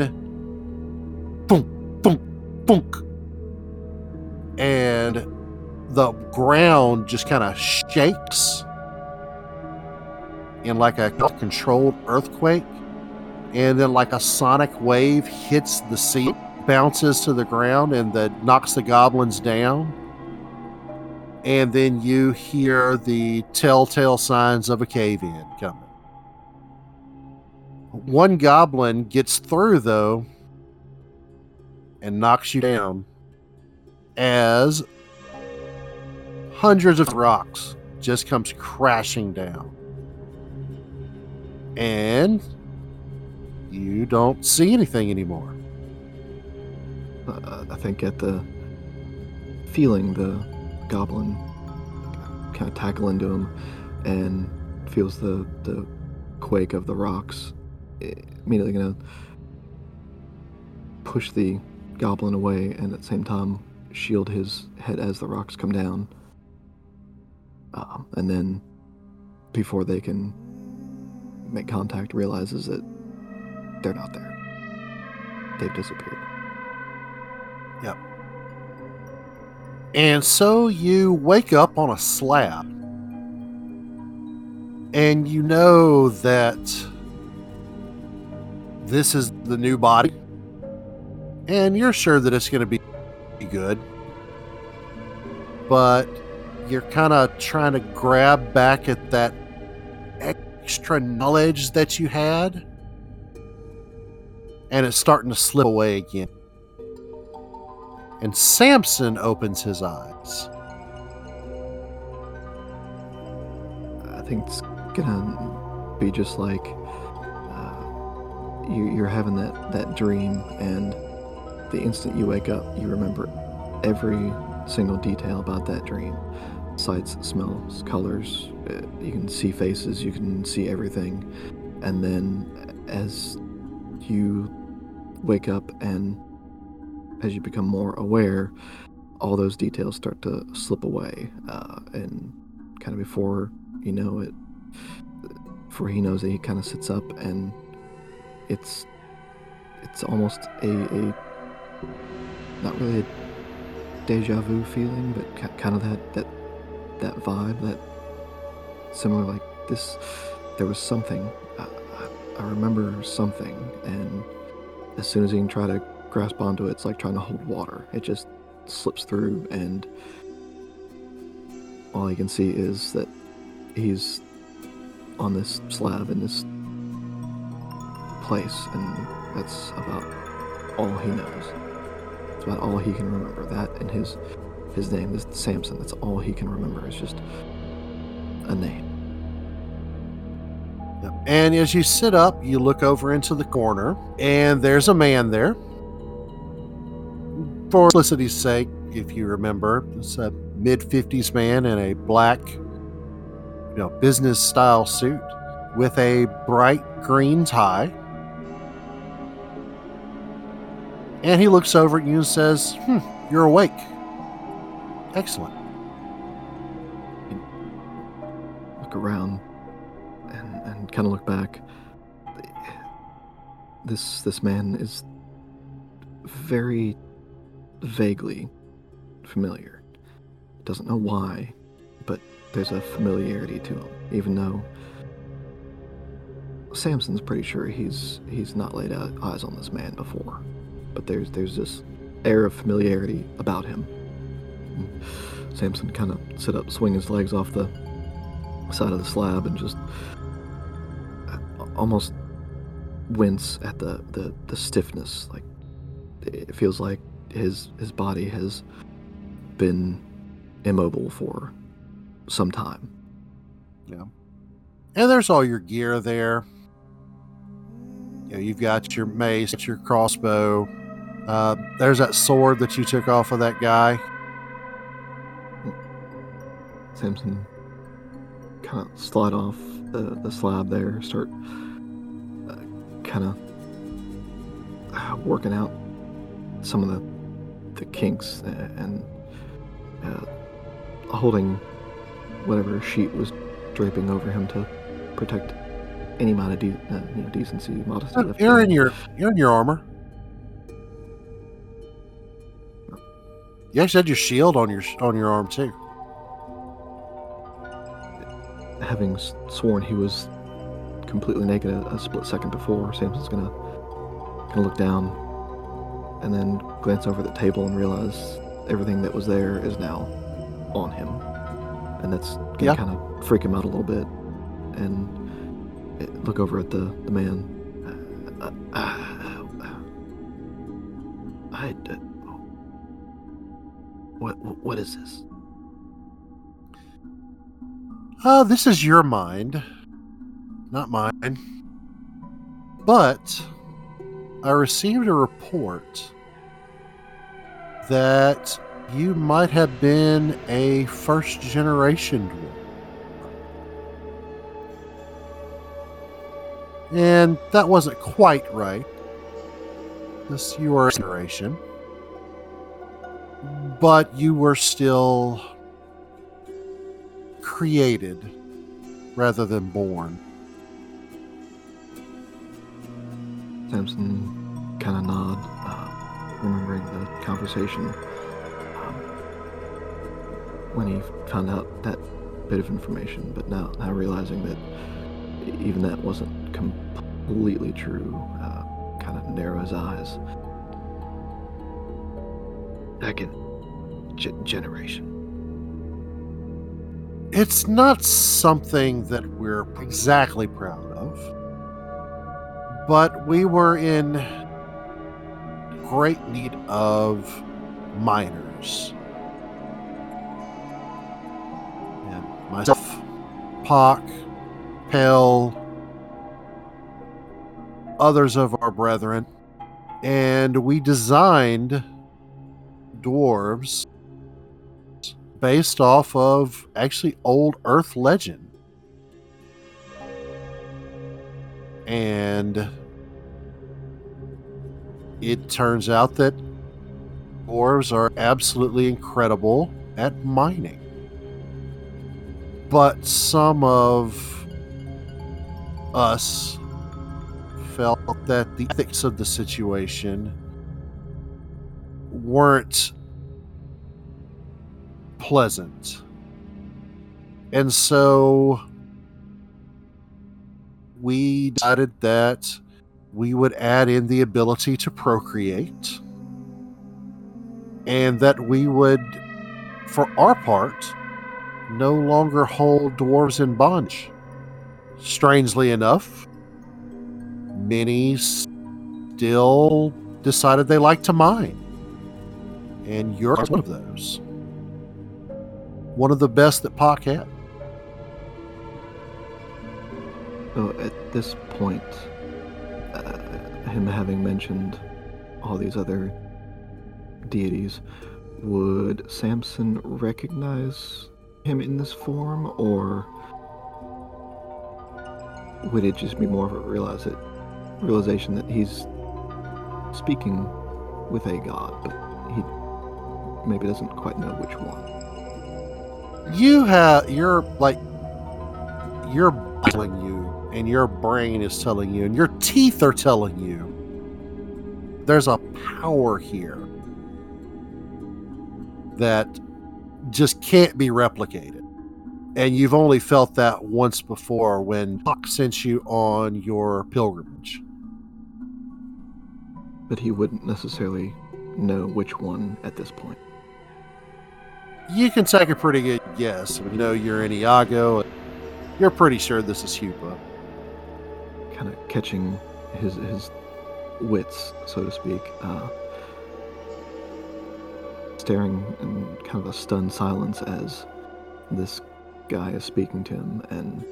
boom, boom, boom, and the ground just kind of shakes in like a controlled earthquake, and then like a sonic wave hits the sea, bounces to the ground, and that knocks the goblins down. and then you hear the telltale signs of a cave in coming. One goblin gets through, though, and knocks you down as hundreds of rocks just comes crashing down. And you don't see anything anymore. Uh, I think at the feeling the goblin kind of tackle into him and feels the the quake of the rocks immediately gonna push the goblin away and at the same time shield his head as the rocks come down um, and then before they can make contact realizes that they're not there they've disappeared Yep. And so you wake up on a slab. And you know that this is the new body. And you're sure that it's going to be good. But you're kind of trying to grab back at that extra knowledge that you had. And it's starting to slip away again and Samson opens his eyes. I think it's gonna be just like uh, you, you're having that, that dream, and the instant you wake up, you remember every single detail about that dream sights, smells, colors. Uh, you can see faces, you can see everything. And then as you wake up and as you become more aware, all those details start to slip away. Uh, and kind of before you know it, before he knows it, he kind of sits up and it's it's almost a, a not really a deja vu feeling, but kind of that that that vibe, that similar like this. There was something. I, I remember something, and as soon as he can try to grasp onto it, it's like trying to hold water. It just slips through, and all you can see is that he's on this slab in this place, and that's about all he knows. It's about all he can remember. That and his his name is Samson. That's all he can remember. It's just a name. And as you sit up, you look over into the corner, and there's a man there for simplicity's sake, if you remember, it's a mid 50s man in a black, you know, business style suit with a bright green tie. And he looks over at you and says, hmm, You're awake. Excellent. Look around and, and kind of look back. This this man is very vaguely familiar. Doesn't know why, but there's a familiarity to him, even though Samson's pretty sure he's he's not laid eyes on this man before. But there's there's this air of familiarity about him. Samson kind of sit up, swing his legs off the side of the slab, and just uh, almost wince at the, the, the stiffness. Like it feels like his his body has been immobile for some time. Yeah. And there's all your gear there. You know, you've got your mace, your crossbow. Uh, there's that sword that you took off of that guy. Samson kind of slide off the, the slab there, start uh, kind of uh, working out some of the the kinks and uh, holding whatever sheet was draping over him to protect any amount of de- uh, you know, decency, modesty. You're in your you're in your armor. You actually had your shield on your on your arm too. Having sworn he was completely naked a, a split second before, Samson's gonna gonna look down and then glance over the table and realize everything that was there is now on him. and that's gonna Yeah. kind of freak him out a little bit, and uh, look over at the the man. Uh, uh, uh, I. Uh, what what is this? Uh, this is your mind, not mine. But I received a report that you might have been a first generation dwarf. And that wasn't quite right. This you were a generation. But you were still created rather than born. Samson kind of nod, uh, remembering the conversation um, when he found out that bit of information, but now, now realizing that even that wasn't completely true, uh, kind of narrow his eyes. Second ge- generation. It's not something that we're exactly proud of, but we were in great need of miners. And myself, Pock, Pell, others of our brethren, and we designed dwarves based off of actually old Earth legend. And it turns out that dwarves are absolutely incredible at mining. But some of us felt that the ethics of the situation weren't pleasant. And so we decided that we would add in the ability to procreate and that we would, for our part, no longer hold dwarves in bondage. Strangely enough, many still decided they like to mine. And you're one of those one of the best that Pock had. So at this point, uh, him having mentioned all these other deities, would Samson recognize him in this form, or would it just be more of a realize it, realization that he's speaking with a god, but he maybe doesn't quite know which one? You have you're like you're telling you, and your brain is telling you, and your teeth are telling you. There's a power here that just can't be replicated. And you've only felt that once before when Puck sent you on your pilgrimage. But he wouldn't necessarily know which one at this point. You can take a pretty good guess. We know you're in Iago. You're pretty sure this is Hupa. kind of catching his his wits, so to speak, uh, staring in kind of a stunned silence as this guy is speaking to him, and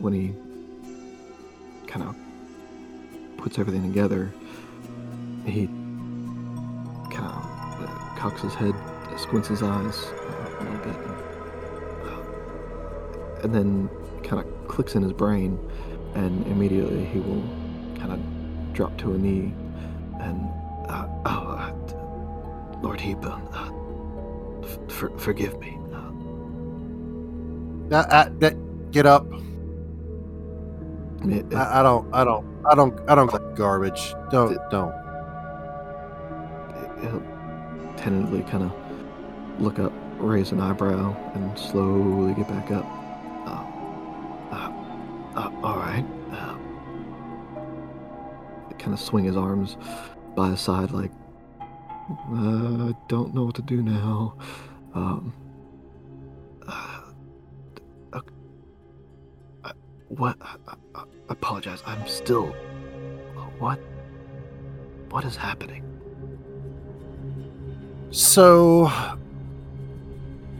when he kind of puts everything together, he kind of uh, cocks his head, squints his eyes uh, a little bit, and, and then kind of clicks in his brain and immediately he will kind of drop to a knee and uh, oh uh, lord Hebron, uh, f- for- forgive me uh, Now, uh, that- get up. it- it- I, I don't. I don't. I don't. I don't like garbage. Don't. Don't. he'll tentatively kind of look up, raise an eyebrow, and slowly get back up. Uh, uh, uh, all right. kind of swing his arms by his side, like, uh, I don't know what to do now. Um, uh, uh, what? I, I apologize. I'm still. What? What is happening? So,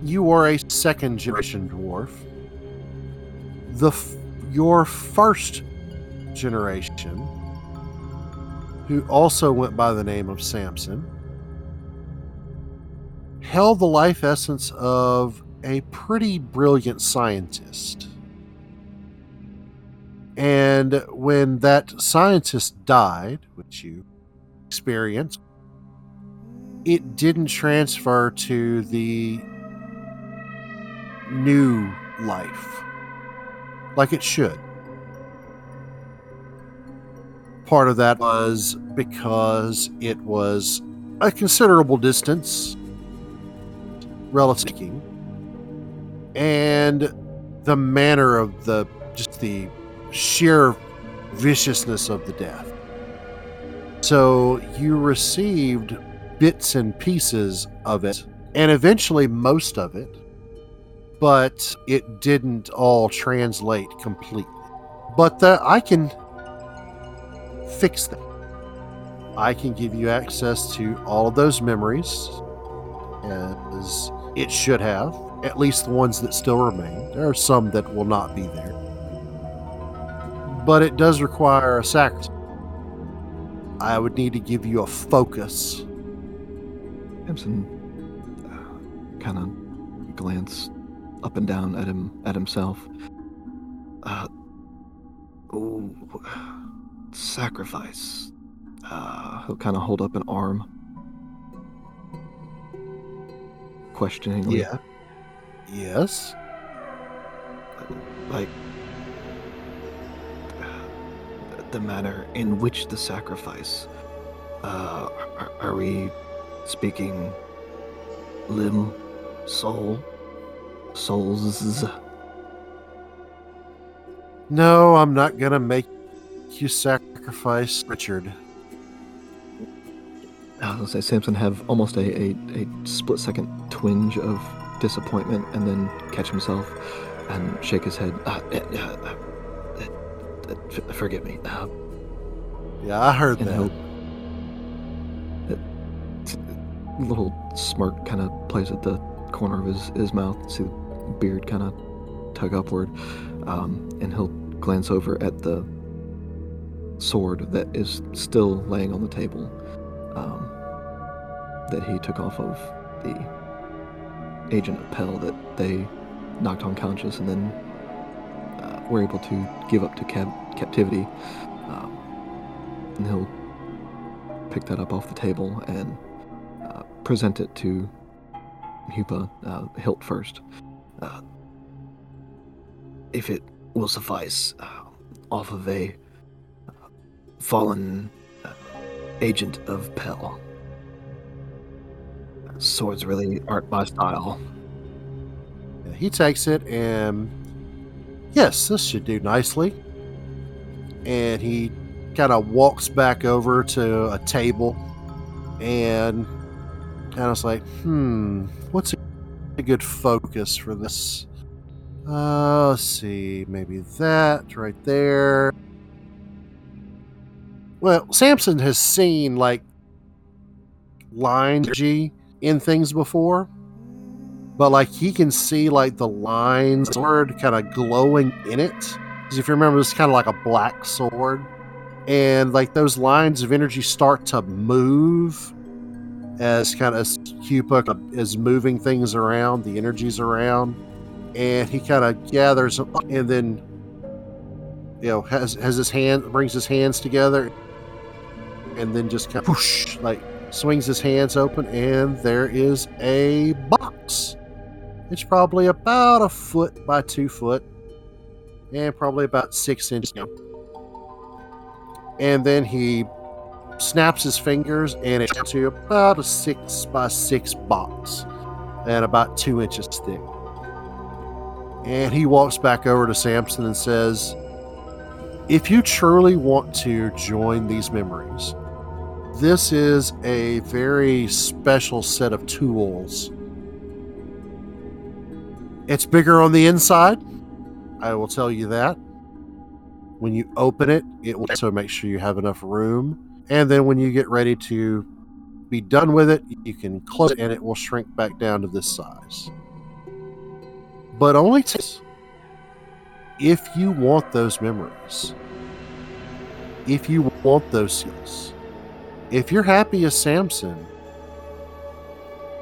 you are a second generation dwarf. The your first generation, who also went by the name of Samson, held the life essence of a pretty brilliant scientist. And when that scientist died, which you experienced, it didn't transfer to the new life like it should. Part of that was because it was a considerable distance, relatively speaking, and the manner of the just the sheer viciousness of the death. So you received bits and pieces of it, and eventually most of it, but it didn't all translate completely. But the, I can fix that. I can give you access to all of those memories as it should have, at least the ones that still remain. There are some that will not be there. But it does require a sacrifice. I would need to give you a focus. Samson uh, kind of glance up and down at him at himself. Uh, ooh, sacrifice. Uh, he'll kind of hold up an arm, questioningly. Yes. like the manner in which the sacrifice uh are, are we speaking limb soul souls No, I'm not gonna make you sacrifice Richard. I was gonna say Samson have almost a, a, a split second twinge of disappointment and then catch himself and shake his head. Uh, uh, uh, uh, forgive me. Uh, Yeah, I heard that. a little smirk kind of plays at the corner of his, his mouth. See beard kind of tug upward, um, and he'll glance over at the sword that is still laying on the table um, that he took off of the agent of Pell that they knocked unconscious and then uh, were able to give up to cap- captivity. Um, and he'll pick that up off the table and uh, present it to Hupa uh, hilt first. Uh, if it will suffice, uh, off of a uh, fallen uh, agent of Pell. Swords really aren't my style. Yeah, he takes it and yes, this should do nicely. And he kind of walks back over to a table and kind of like, hmm, what's a good focus for this? Uh, let's see, maybe that right there. Well, Samson has seen like lines in things before, but like he can see like the lines, sword kind of glowing in it. Because if you remember, it's kind of like a black sword, and like those lines of energy start to move as kind of Hupa is moving things around, the energies around, and he kind of gathers them and then you know has has his hand brings his hands together and then just kind of whoosh, like swings his hands open and there is a box. It's probably about a foot by two foot and probably about six inches. And then he snaps his fingers and it's to about a six by six box and about two inches thick and he walks back over to samson and says if you truly want to join these memories this is a very special set of tools. It's bigger on the inside, I will tell you that. When you open it, it will also make sure you have enough room. And then when you get ready to be done with it, you can close it and it will shrink back down to this size. But only if you want those memories, if you want those skills, if you're happy as Samson,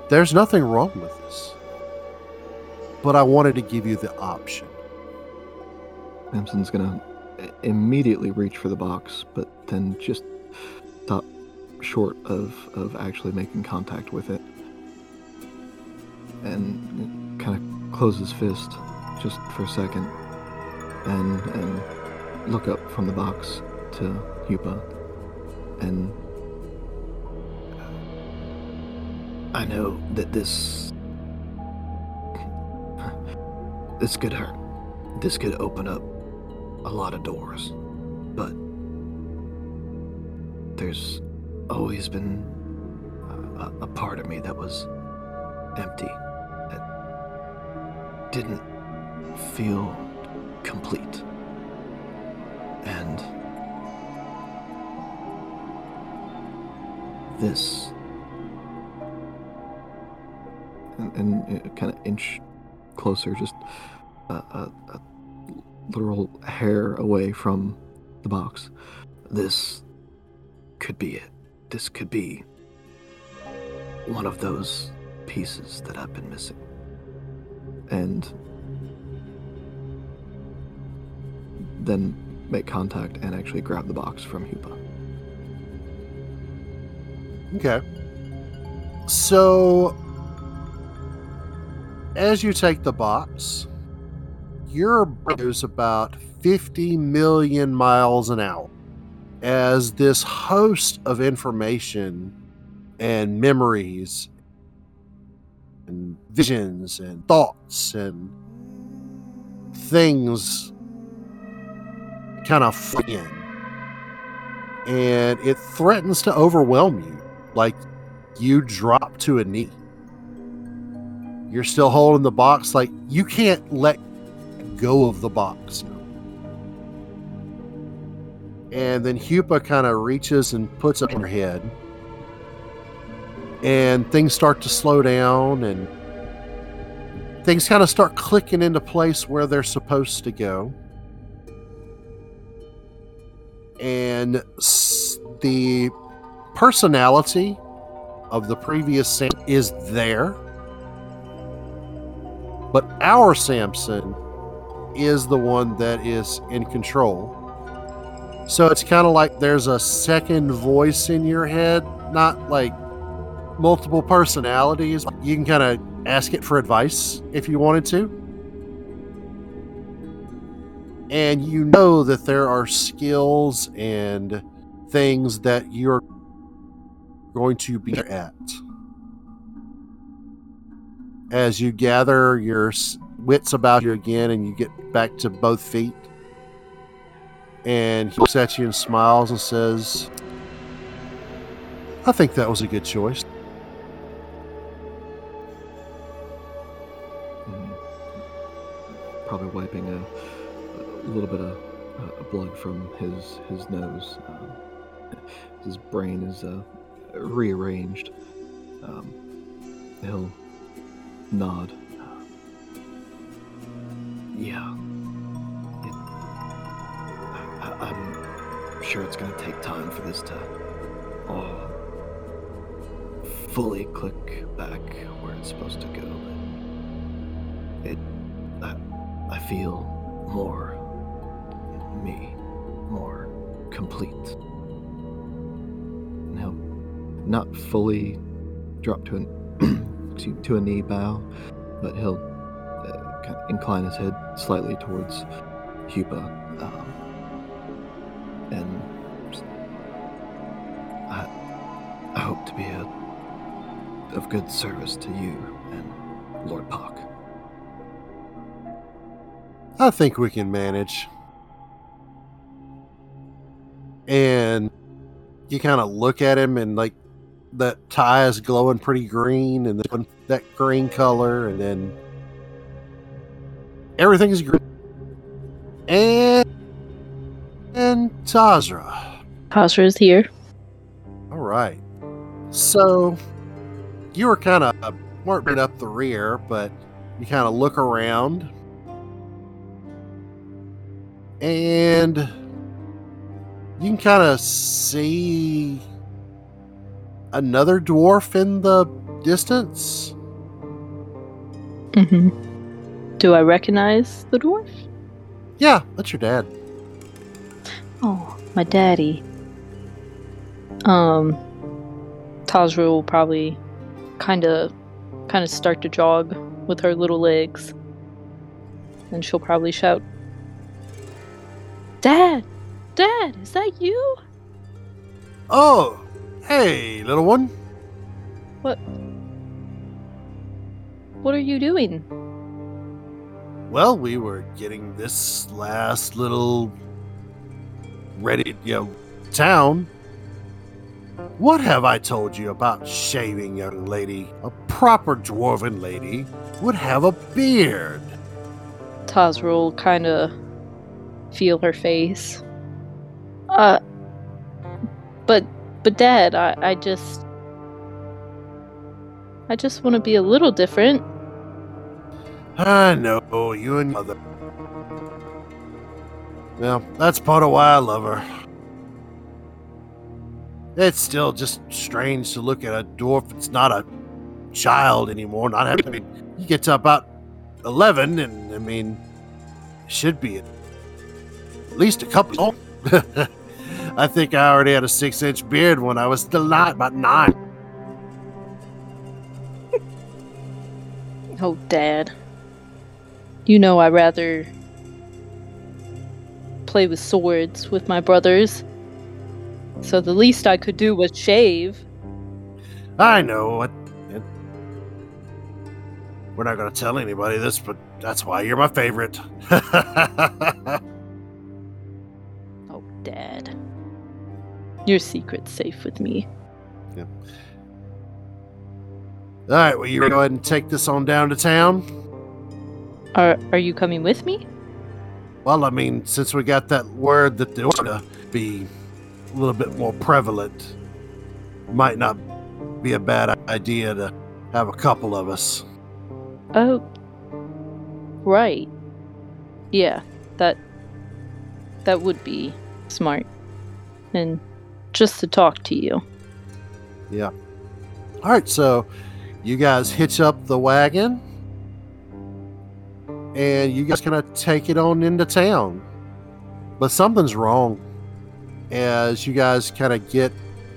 there's nothing wrong with this. But I wanted to give you the option. Samson's gonna immediately reach for the box, but then just short of, of actually making contact with it. And kind of close his fist just for a second and and look up from the box to Hupa and I know that this this could hurt. This could open up a lot of doors. But there's always been a, a part of me that was empty. That didn't feel complete. And this and, and uh, kind of inch closer, just a, a, a literal hair away from the box. This could be it. This could be one of those pieces that I've been missing. And then make contact and actually grab the box from Hupa. Okay. So, as you take the box, your brain about 50 million miles an hour as this host of information and memories and visions and thoughts and things kind of in. And it threatens to overwhelm you like you drop to a knee. You're still holding the box like you can't let go of the box and then Hupa kind of reaches and puts up her head. And things start to slow down and things kind of start clicking into place where they're supposed to go. And the personality of the previous Sam is there. But our Samson is the one that is in control so it's kind of like there's a second voice in your head, not like multiple personalities. You can kind of ask it for advice if you wanted to. And you know that there are skills and things that you're going to be at. As you gather your wits about you again and you get back to both feet, and he looks at you and smiles and says, I think that was a good choice. Probably wiping a, a little bit of uh, blood from his his nose. Uh, his brain is uh, rearranged. Um, he'll nod. Yeah. I'm sure it's going to take time for this to all fully click back where it's supposed to go. But it, I, I feel more me, more complete. Now, not fully drop to an to a knee bow, but he'll uh, kind of incline his head slightly towards Hupa. And I, I hope to be a, of good service to you and Lord Pock. I think we can manage. And you kind of look at him, and like that tie is glowing pretty green, and then that green color, and then everything is green. And Tazra. Tazra is here. All right. So you were kind of weren't been up the rear, but you kind of look around, and you can kind of see another dwarf in the distance. Mm-hmm. Do I recognize the dwarf? Yeah, that's your dad. Oh, my daddy. Um, Tazra will probably kind of, kind of start to jog with her little legs, and she'll probably shout, "Dad, Dad, is that you?" Oh, hey, little one. What? What are you doing? Well, we were getting this last little ready, you know, town. What have I told you about shaving, young lady? A proper dwarven lady would have a beard. Tazra will kind of feel her face. Uh, but, but Dad, I, I just, I just want to be a little different. I know, you and mother. Well, that's part of why I love her. It's still just strange to look at a dwarf that's not a child anymore. Not having, I mean, he gets about 11, and I mean, should be at least a couple. Oh, I think I already had a six inch beard when I was still not about nine. Oh, Dad. You know I rather play with swords with my brothers. So the least I could do was shave. I know what. We're not going to tell anybody this, but that's why you're my favorite. Oh, Dad. Your secret's safe with me. Yep. All right, well, you go ahead and take this on down to town. Are are you coming with me? Well, I mean, since we got that word that the order be a little bit more prevalent, might not be a bad idea to have a couple of us. Oh, right. Yeah, that that would be smart, and just to talk to you. Yeah. All right, so you guys hitch up the wagon and you guys kind of take it on into town. But something's wrong as you guys kind of get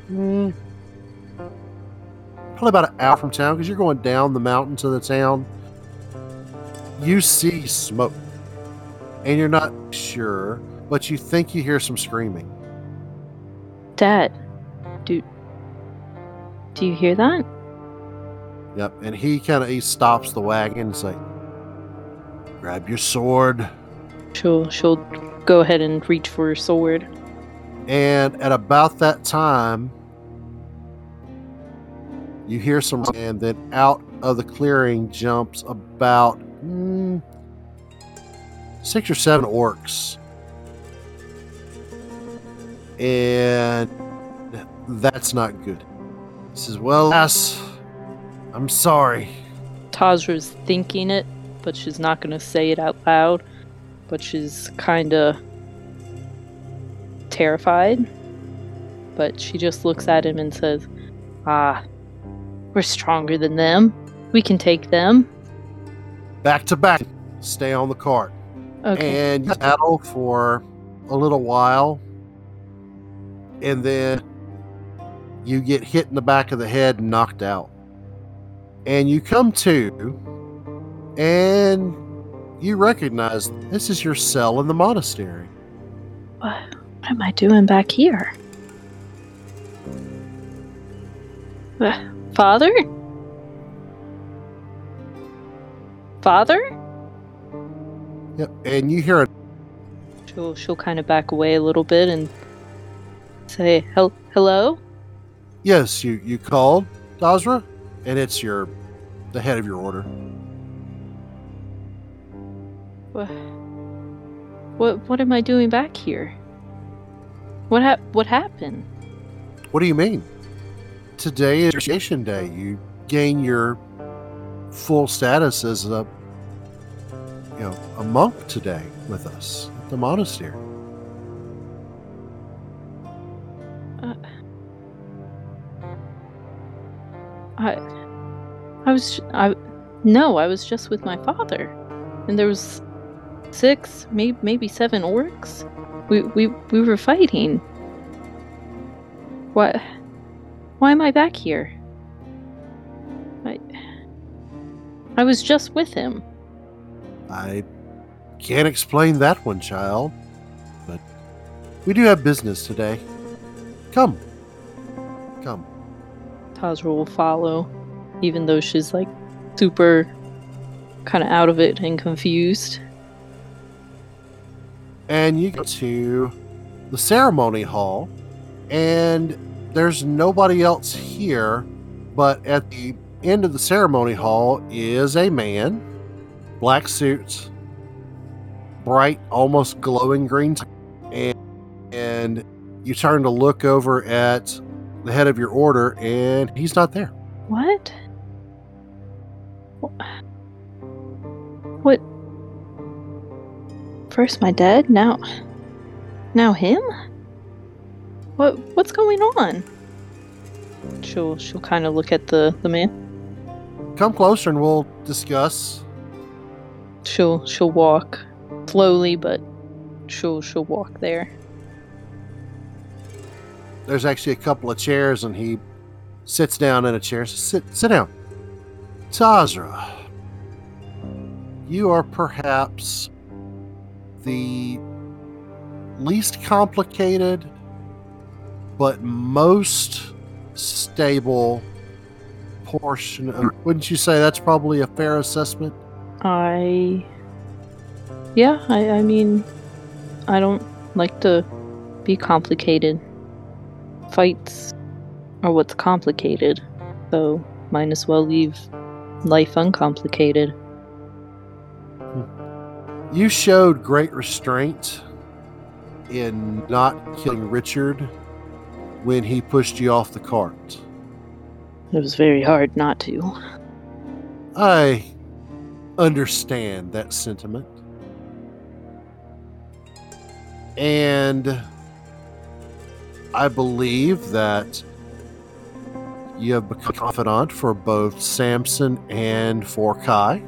mm, probably about an hour from town because you're going down the mountain to the town. You see smoke and you're not sure, but you think you hear some screaming. Dad, do do you hear that? Yep, and he kind of he stops the wagon and say, "Grab your sword." She'll she'll go ahead and reach for her sword. And at about that time, you hear some, and then out of the clearing jumps about mm, six or seven orcs, and that's not good. He says, "Well, lass, I'm sorry." Tazra's thinking it, but she's not gonna say it out loud. But she's kinda terrified. But she just looks at him and says, Ah, we're stronger than them. We can take them. Back to back, stay on the cart. Okay. and you battle for a little while, and then you get hit in the back of the head and knocked out. And you come to, and you recognize this is your cell in the monastery. What, what am I doing back here? Uh, Father? Father? Yep. And you hear it. She'll she'll kind of back away a little bit and say, "Hel- "Hello." yes, you you called Tazra, and it's your the head of your order. What? What? What am I doing back here? What hap- what happened? What do you mean? Today is initiation day. You gain your full status as a you know a monk today with us at the monastery. Uh, I I was I no, I was just with my father. And there was six, maybe maybe seven orcs. We we we were fighting. What why am I back here? I I was just with him. I can't explain that one, child, but we do have business today. Come, come. Tazra will follow, even though she's like super kind of out of it and confused. And you go to the ceremony hall and there's nobody else here but at the end of the ceremony hall is a man black suits bright almost glowing green and, and you turn to look over at the head of your order and he's not there? What? First my dad, now now him? What what's going on? She'll she'll kind of look at the the man. come closer and we'll discuss She'll she'll walk slowly, but she'll she'll walk there. there's actually a couple of chairs and he sits down in a chair sit sit down tazra you are perhaps the least complicated but most stable portion of wouldn't you say that's probably a fair assessment I yeah, I I mean I don't like to be complicated. Fights are what's complicated. So might as well leave life uncomplicated. You showed great restraint in not killing richard when he pushed you off the cart It was very hard not to. I understand that sentiment. And I believe that you have become confidant for both Samson and for Kai.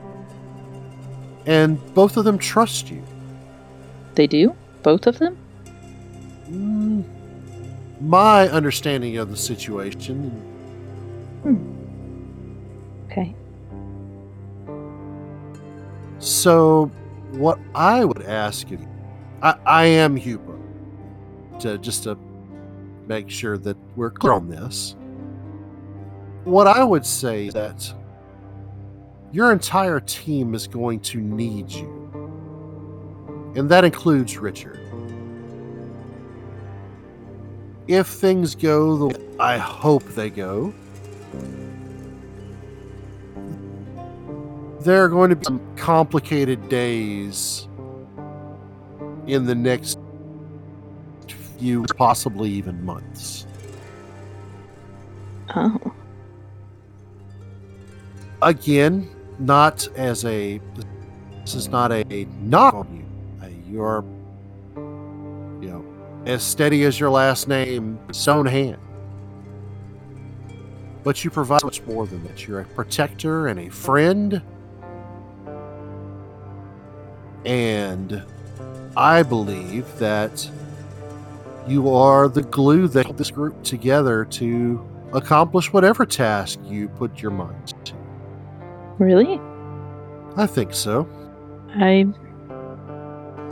And both of them trust you. They do? Both of them? Mm, my understanding of the situation Okay. So, what I would ask you, I, I am Huber, to just to make sure that we're clear on this. What I would say is that your entire team is going to need you, and that includes Richard. If things go the way I hope they go, there are going to be some complicated days in the next few, possibly even months. Oh. Again, not as a. This is not a knock on you. Uh, You're, you know, as steady as your last name, stone hand. But you provide much more than that. You're a protector and a friend. And I believe that you are the glue that held this group together to accomplish whatever task you put your mind to. Really? I think so. I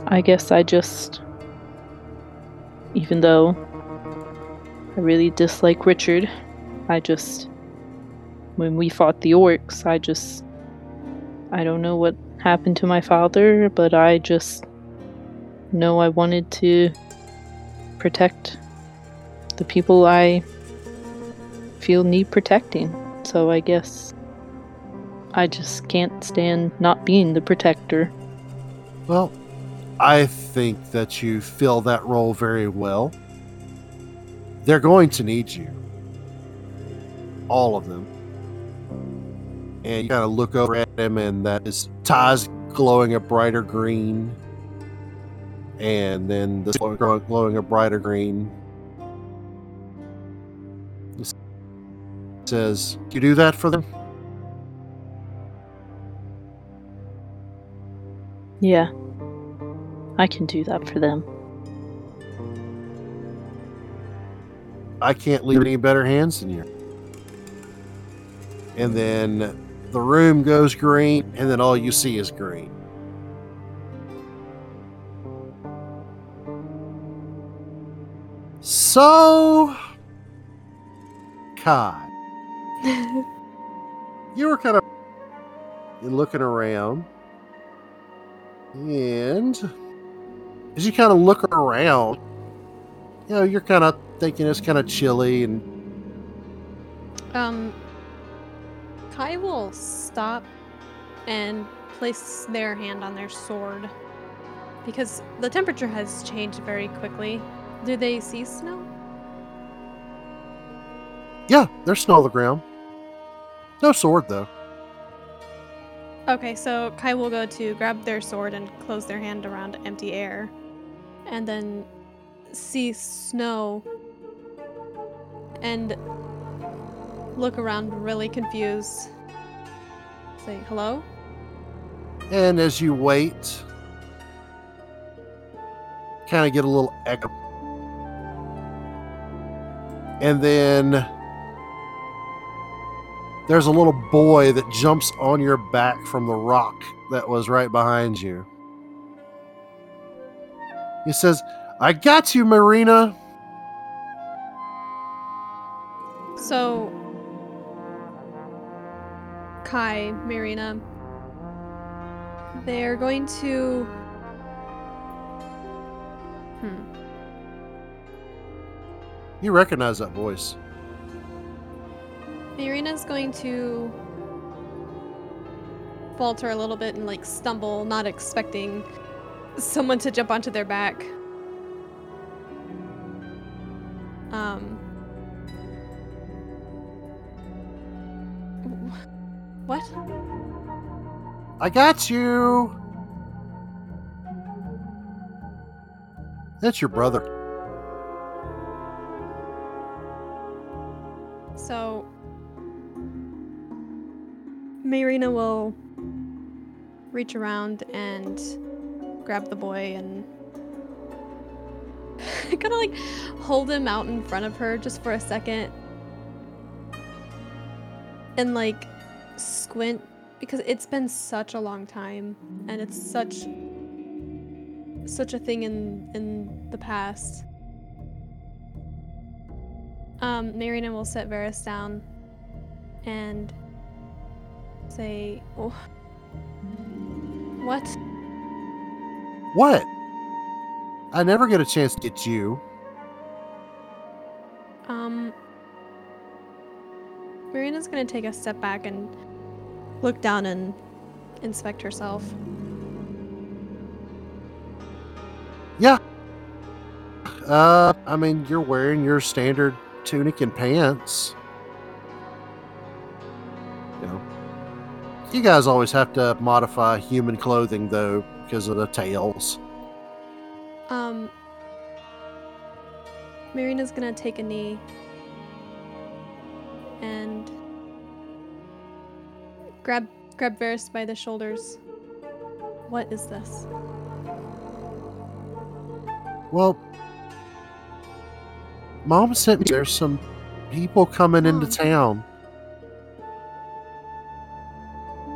I guess I just even though I really dislike Richard, I just when we fought the orcs, I just I don't know what happened to my father, but I just know I wanted to protect the people I feel need protecting. So I guess I just can't stand not being the protector. Well, I think that you fill that role very well. they're going to need you. All of them. And you kind of look over at him, and that is Ty's glowing a brighter green. And then this glowing a brighter green. It says, You do that for them? Yeah. I can do that for them. I can't leave any better hands than you. And then the room goes green, and then all you see is green. So, Kai, you were kind of in looking around, and as you kind of look around, you know, you're kind of thinking it's kind of chilly and Um, Kai will stop and place their hand on their sword because the temperature has changed very quickly. Do they see snow? yeah, there's snow on the ground. No sword though. Okay, so Kai will go to grab their sword and close their hand around empty air, and then see snow and look around really confused. Say hello? And as you wait, kind of get a little echo. And then there's a little boy that jumps on your back from the rock that was right behind you. He says, I got you, Marina. So, Kai, Marina, they're going to. Hmm. You recognize that voice. Marina's going to falter a little bit and like stumble, not expecting someone to jump onto their back. Um. What? I got you. That's your brother. Reach around and grab the boy and kind of like hold him out in front of her just for a second. And like squint because it's been such a long time and it's such such a thing in in the past. Um, Marina will set Varys down and say, oh, What? What? I never get a chance to get you. Um, Marina's gonna take a step back and look down and inspect herself. Yeah. Uh, I mean, you're wearing your standard tunic and pants. You guys always have to modify human clothing though because of the tails. Um, Marina's gonna take a knee and grab grab Varys by the shoulders. What is this? Well, mom sent me there's some people coming into town.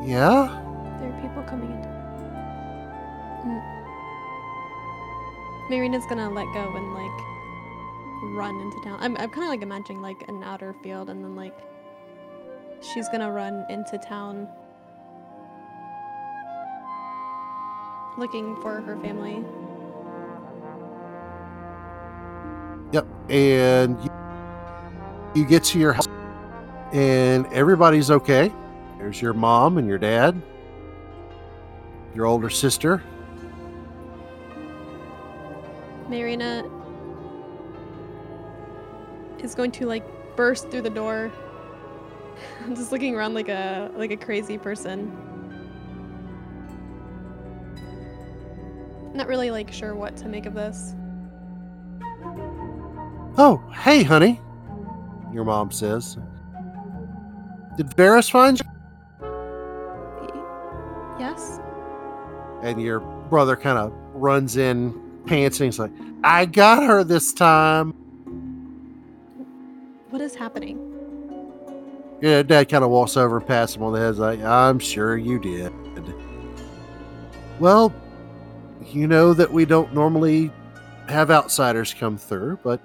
Yeah? There are people coming in. Mm. Marina's gonna let go and like run into town. I'm, I'm kind of like imagining like an outer field and then like she's gonna run into town looking for her family. Yep. And you, you get to your house, and everybody's okay. There's your mom and your dad, your older sister. Marina is going to like burst through the door. I'm just looking around like a like a crazy person. Not really like sure what to make of this. Oh, hey, honey. Your mom says. Did Varys find you? And your brother kind of runs in, panting. He's like, I got her this time. What is happening? Yeah, dad kind of walks over and pats him on the head. He's like, I'm sure you did. Well, you know that we don't normally have outsiders come through, but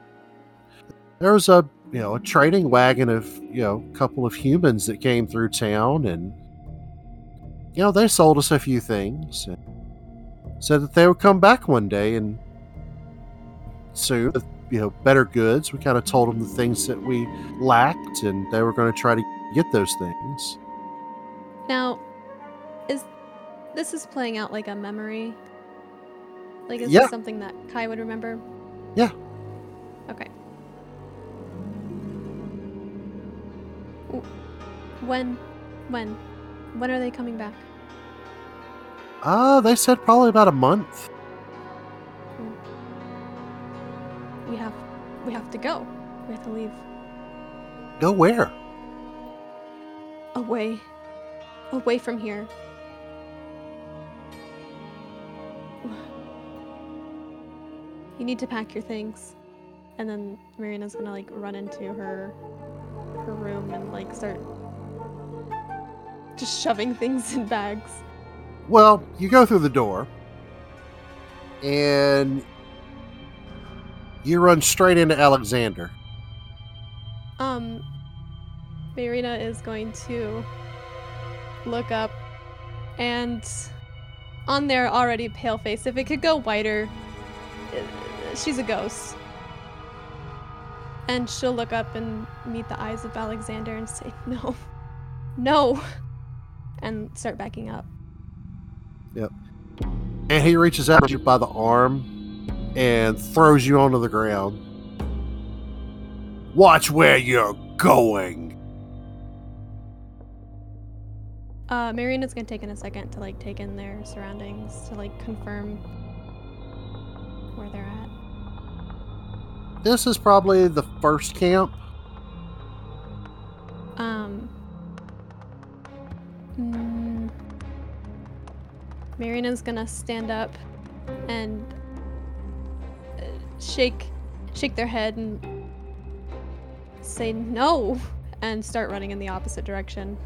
there was a you know a trading wagon of you know a couple of humans that came through town, and you know they sold us a few things, and said that they would come back one day and soon you know better goods. We kind of told them the things that we lacked, and they were going to try to get those things. Now, is this is playing out like a memory? Like is Yeah. this something that Kai would remember? Yeah. Okay. When, when, when are they coming back? Uh, they said probably about a month. We have, we have to go. We have to leave Go where? away, away from here. You need to pack your things, and then Marina's gonna like run into her her room and like start just shoving things in bags. Well, you go through the door, and you run straight into Alexander. Um, Marina is going to look up, and on there already pale face. If it could go whiter, she's a ghost. And she'll look up and meet the eyes of Alexander and say, "No, no," and start backing up. Yep. And he reaches out you by the arm and throws you onto the ground. Watch where you're going. Uh, Marina's gonna take in a second to like take in their surroundings to like confirm where they're at. This is probably the first camp. Um. Mm, Marina's gonna stand up and uh, shake, shake their head and say no, and start running in the opposite direction.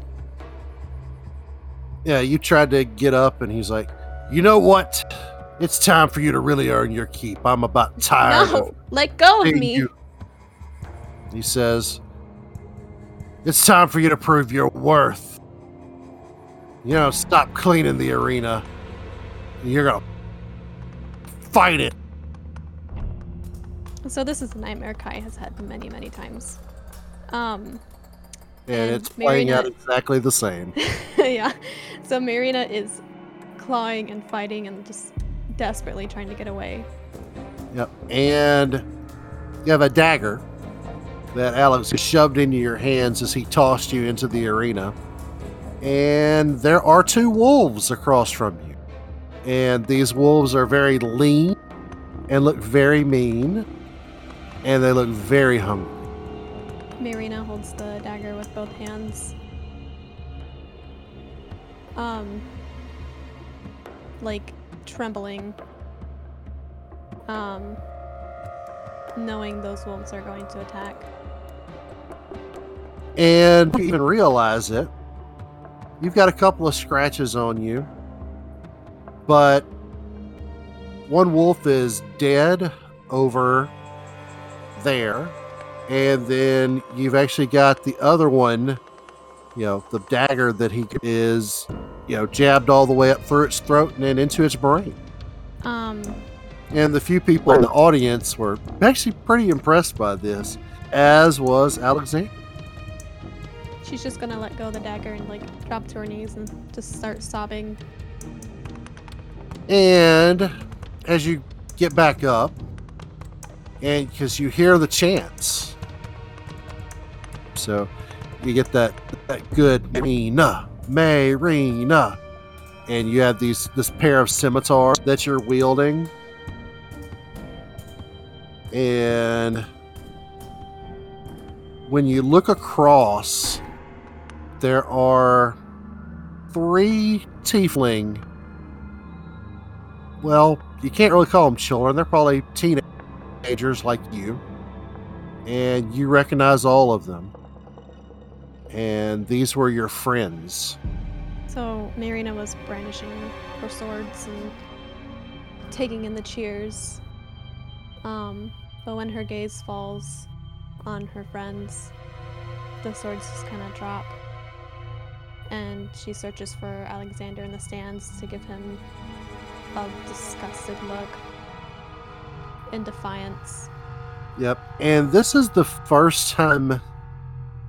Yeah, you tried to get up, and he's like, You know what? It's time for you to really earn your keep. I'm about tired of no, let go of me. you." He says, It's time for you to prove your worth. You know, stop cleaning the arena. You're to fight it. So this is a nightmare Kai has had many, many times. Um. And And it's playing out exactly the same. yeah. So Marina is clawing and fighting and just desperately trying to get away. Yep. And you have a dagger that Alex shoved into your hands as he tossed you into the arena. And there are two wolves across from you. And these wolves are very lean and look very mean. And they look very hungry. Marina holds the dagger with both hands. Um, like trembling. Um, knowing those wolves are going to attack. And you even realize it. You've got a couple of scratches on you. But one wolf is dead over there. And then you've actually got the other one, you know, the dagger that he is, you know, jabbed all the way up through its throat and then into its brain. Um, And the few people in the audience were actually pretty impressed by this, as was Alexander. She's just gonna let go of the dagger and like drop to her knees and just start sobbing. And as you get back up, and because you hear the chants, So you get that that good Marina, Marina, and you have these this pair of scimitars that you're wielding, and when you look across, there are three tiefling. Well, you can't really call them children; they're probably teenagers like you, and you recognize all of them and these were your friends. So Marina was brandishing her swords and taking in the cheers. Um, but when her gaze falls on her friends, the swords just kind of drop. And she searches for Alexander in the stands to give him a disgusted look in defiance. Yep. And this is the first time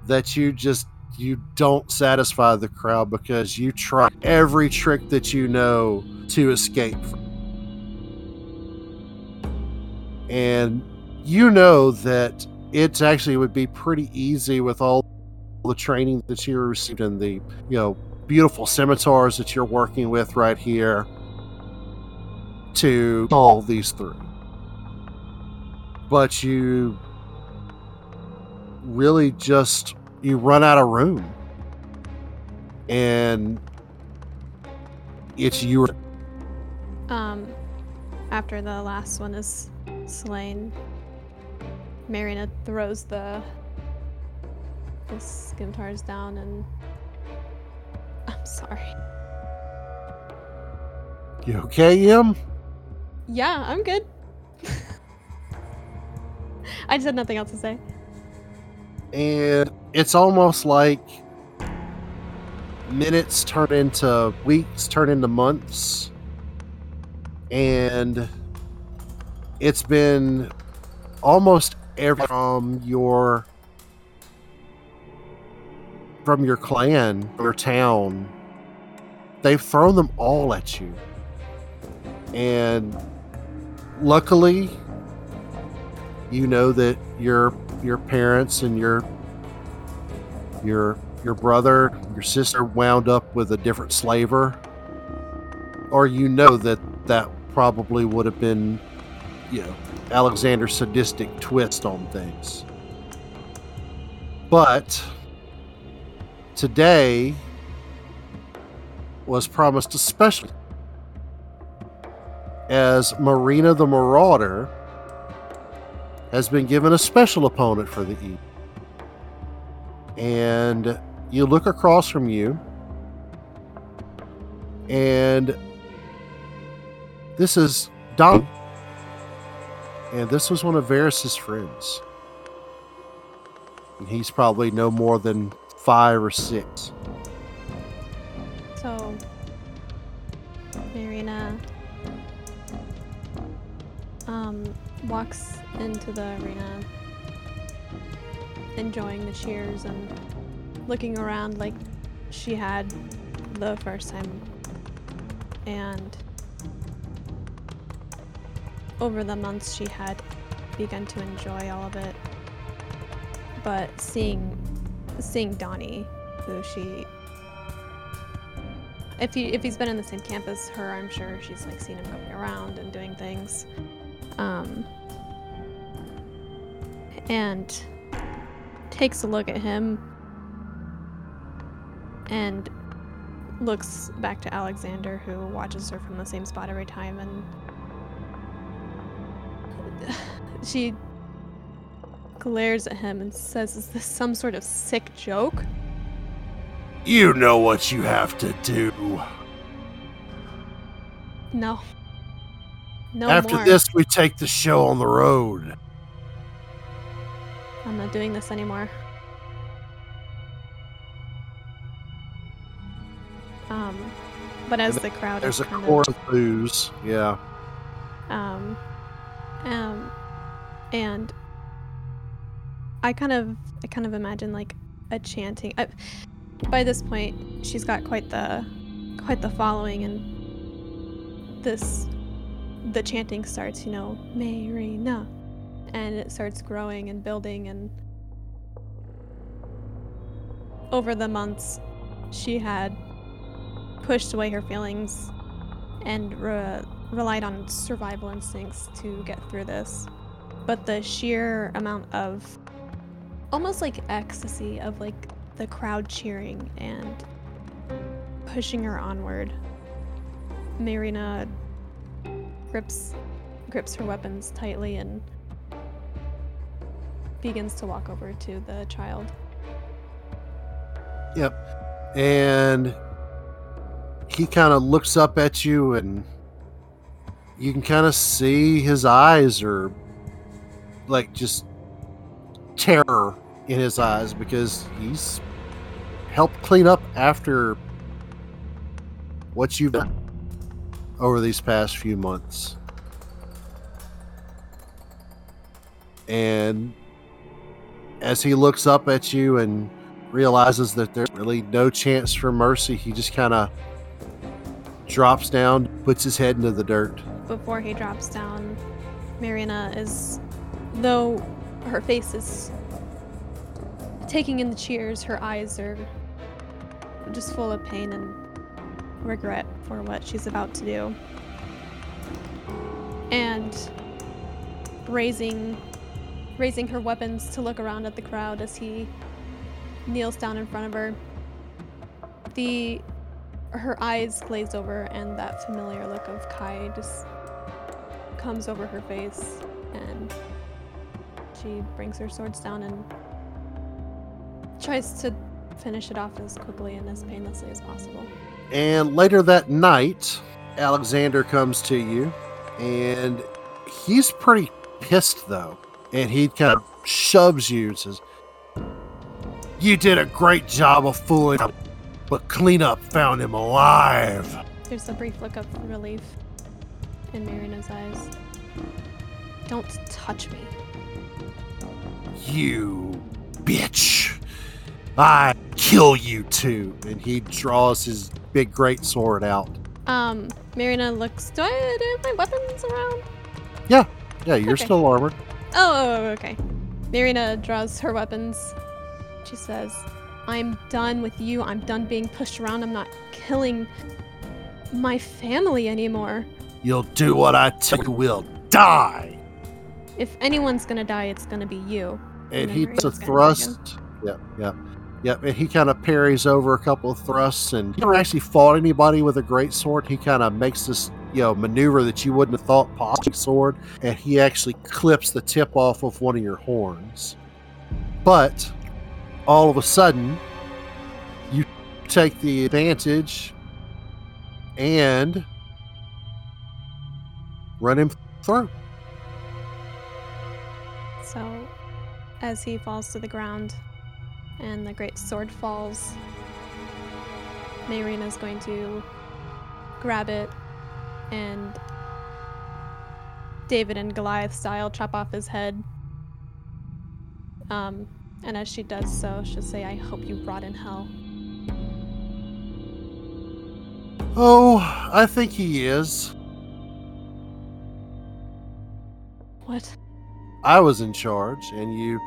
that you just you don't satisfy the crowd because you try every trick that you know to escape and you know that it actually would be pretty easy with all the training that you received and the you know beautiful scimitars that you're working with right here to solve these three. But you really just you run out of room. And it's your Um, after the last one is slain, Marina throws the the scimitars down and I'm sorry. you okay em Yeah, I'm good. I just had nothing else to say. and it's almost like minutes turn into weeks turn into months and it's been almost every from your from your clan your town they've thrown them all at you. And luckily you know that your your parents and your your your brother your sister wound up with a different slaver. Or you know that that probably would have been you know alexander's sadistic twist on things. But today was promised a special as marina the marauder has been given a special opponent for the evening and you look across from you and this is Don and this was one of Varys's friends. And he's probably no more than five or six. So Marina um walks into the arena enjoying the cheers and looking around like she had the first time. And over the months she had begun to enjoy all of it. But seeing seeing Donnie who she if he if he's been in the same camp as her, I'm sure she's like seen him going around and doing things. Um, and takes a look at him and looks back to Alexander, who watches her from the same spot every time, and she glares at him and says, "Is this some sort of sick joke?" you know what you have to do No. No after more. this we take the show on the road I'm not doing this anymore. Um, but as the crowd there's a chorus of boos yeah um, um, and I kind of, I kind of imagine like a chanting. I, by this point, she's got quite the, quite the following, and this, the chanting starts. You know, Marina, and it starts growing and building and over the months, she had pushed away her feelings and re- relied on survival instincts to get through this. But the sheer amount of almost like ecstasy of like the crowd cheering and pushing her onward, Marina grips grips her weapons tightly and begins to walk over to the child. Yep. And he kind of looks up at you, and you can kind of see his eyes are like just terror in his eyes because he's helped clean up after what you've done over these past few months. And as he looks up at you and realizes that there's really no chance for mercy, he just kind of drops down, puts his head into the dirt. Before he drops down, Marina is, though her face is taking in the cheers, her eyes are just full of pain and regret for what she's about to do. And raising raising her weapons to look around at the crowd as he kneels down in front of her. The her eyes glaze over and that familiar look of Kai just comes over her face and she brings her swords down and tries to finish it off as quickly and as painlessly as possible. And later that night, Alexander comes to you, and he's pretty pissed though. And he kind of shoves you and says, You did a great job of fooling him, but cleanup found him alive. There's a brief look of relief in Marina's eyes. Don't touch me. You bitch. I kill you too. And he draws his big great sword out. Um, Marina looks. Do I, have my weapons around? Yeah, yeah, you're Okay. still armored. Oh, okay. Marina draws her weapons. She says, I'm done with you. I'm done being pushed around. I'm not killing my family anymore. You'll do what I tell you will die. If anyone's gonna die, it's gonna be you. And he does a thrust. Yep, yep. Yep, and he kind of parries over a couple of thrusts, and he never actually fought anybody with a great sword. He kind of makes this, you know, maneuver that you wouldn't have thought possible sword, and he actually clips the tip off of one of your horns. But all of a sudden, you take the advantage and run him through. As he falls to the ground and the great sword falls, Marina's going to grab it and David and Goliath style chop off his head. Um, and as she does so, she'll say, I hope you rot in hell. Oh, I think he is. What? I was in charge, and you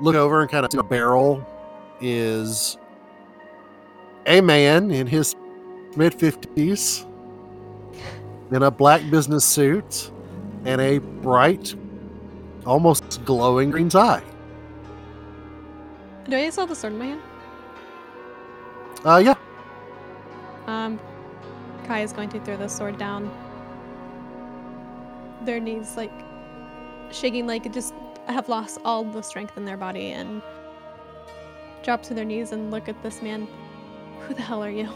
look over and kind of see a barrel is a man in his mid 50s in a black business suit and a bright, almost glowing green tie. Do I still have the sword in my hand? Uh, yeah. Um, Kai is going to throw the sword down. Their knees, like, shaking, like, it just have lost all the strength in their body and drop to their knees and look at this man. Who the hell are you?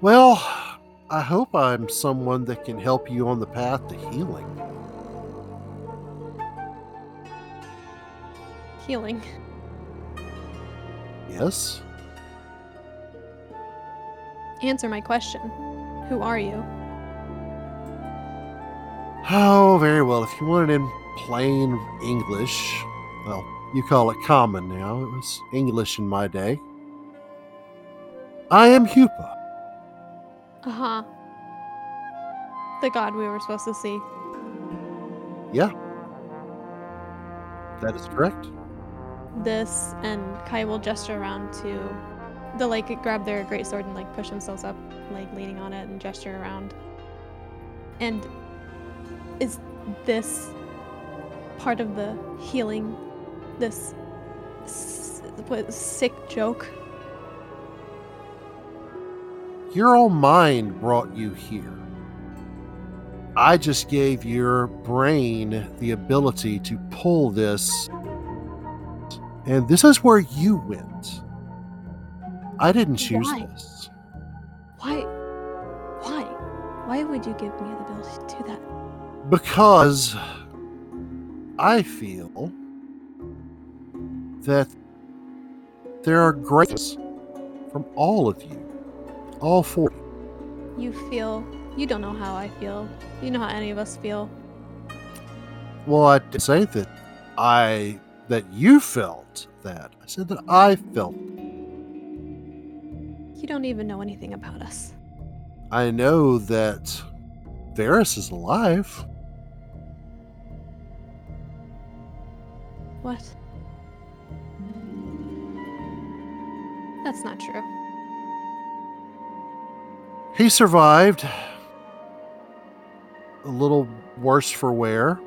Well, I hope I'm someone that can help you on the path to healing. Healing. Yes? Answer my question. Who are you? Oh, very well. If you want it in plain English, well, you call it common now. It was English in my day. I am Hupa. Uh huh. The god we were supposed to see. Yeah. That is correct. this, and Kai will gesture around to. They'll like grab their great sword and like push themselves up, like leaning on it and gesture around. And is this part of the healing? This s- what, sick joke? Your own mind brought you here. I just gave your brain the ability to pull this. And this is where you went. I didn't choose Why? this. Why? Why? Why would you give me the ability to do that? Because I feel that there are greats from all of you, all four. you. You feel. You don't know how I feel. You know how any of us feel. Well, I didn't say that I that you felt that. I said that I felt. You don't even know anything about us. I know that Varys is alive. What? That's not true. He survived. A little worse for wear.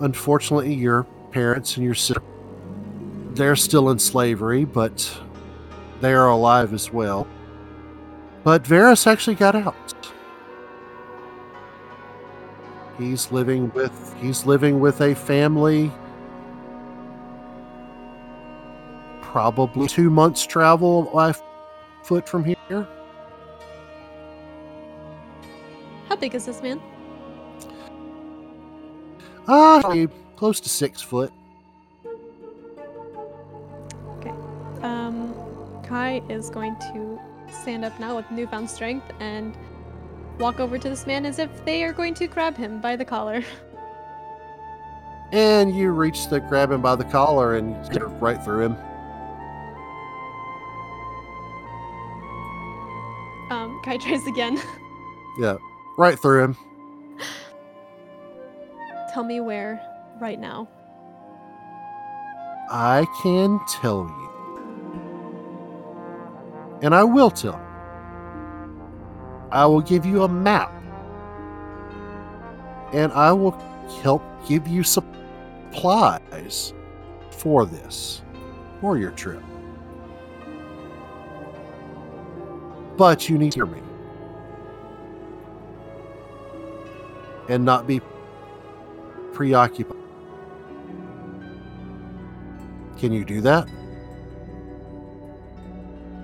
Unfortunately, your parents and your sister, they're still in slavery, but they are alive as well. But Varys actually got out. He's living with he's living with a family probably 2 months travel by foot from here. How big is this man? Ah, close to six foot. Okay. Um, Kai is going to stand up now with newfound strength and walk over to this man as if they are going to grab him by the collar. And you reach to grab him by the collar and get right through him. Um, Kai tries again. Yeah, right through him. Tell me where right now. I can tell you. And I will tell you. I will give you a map. And I will help give you supplies for this, for your trip. But you need to hear me. And not be preoccupied. Can you do that?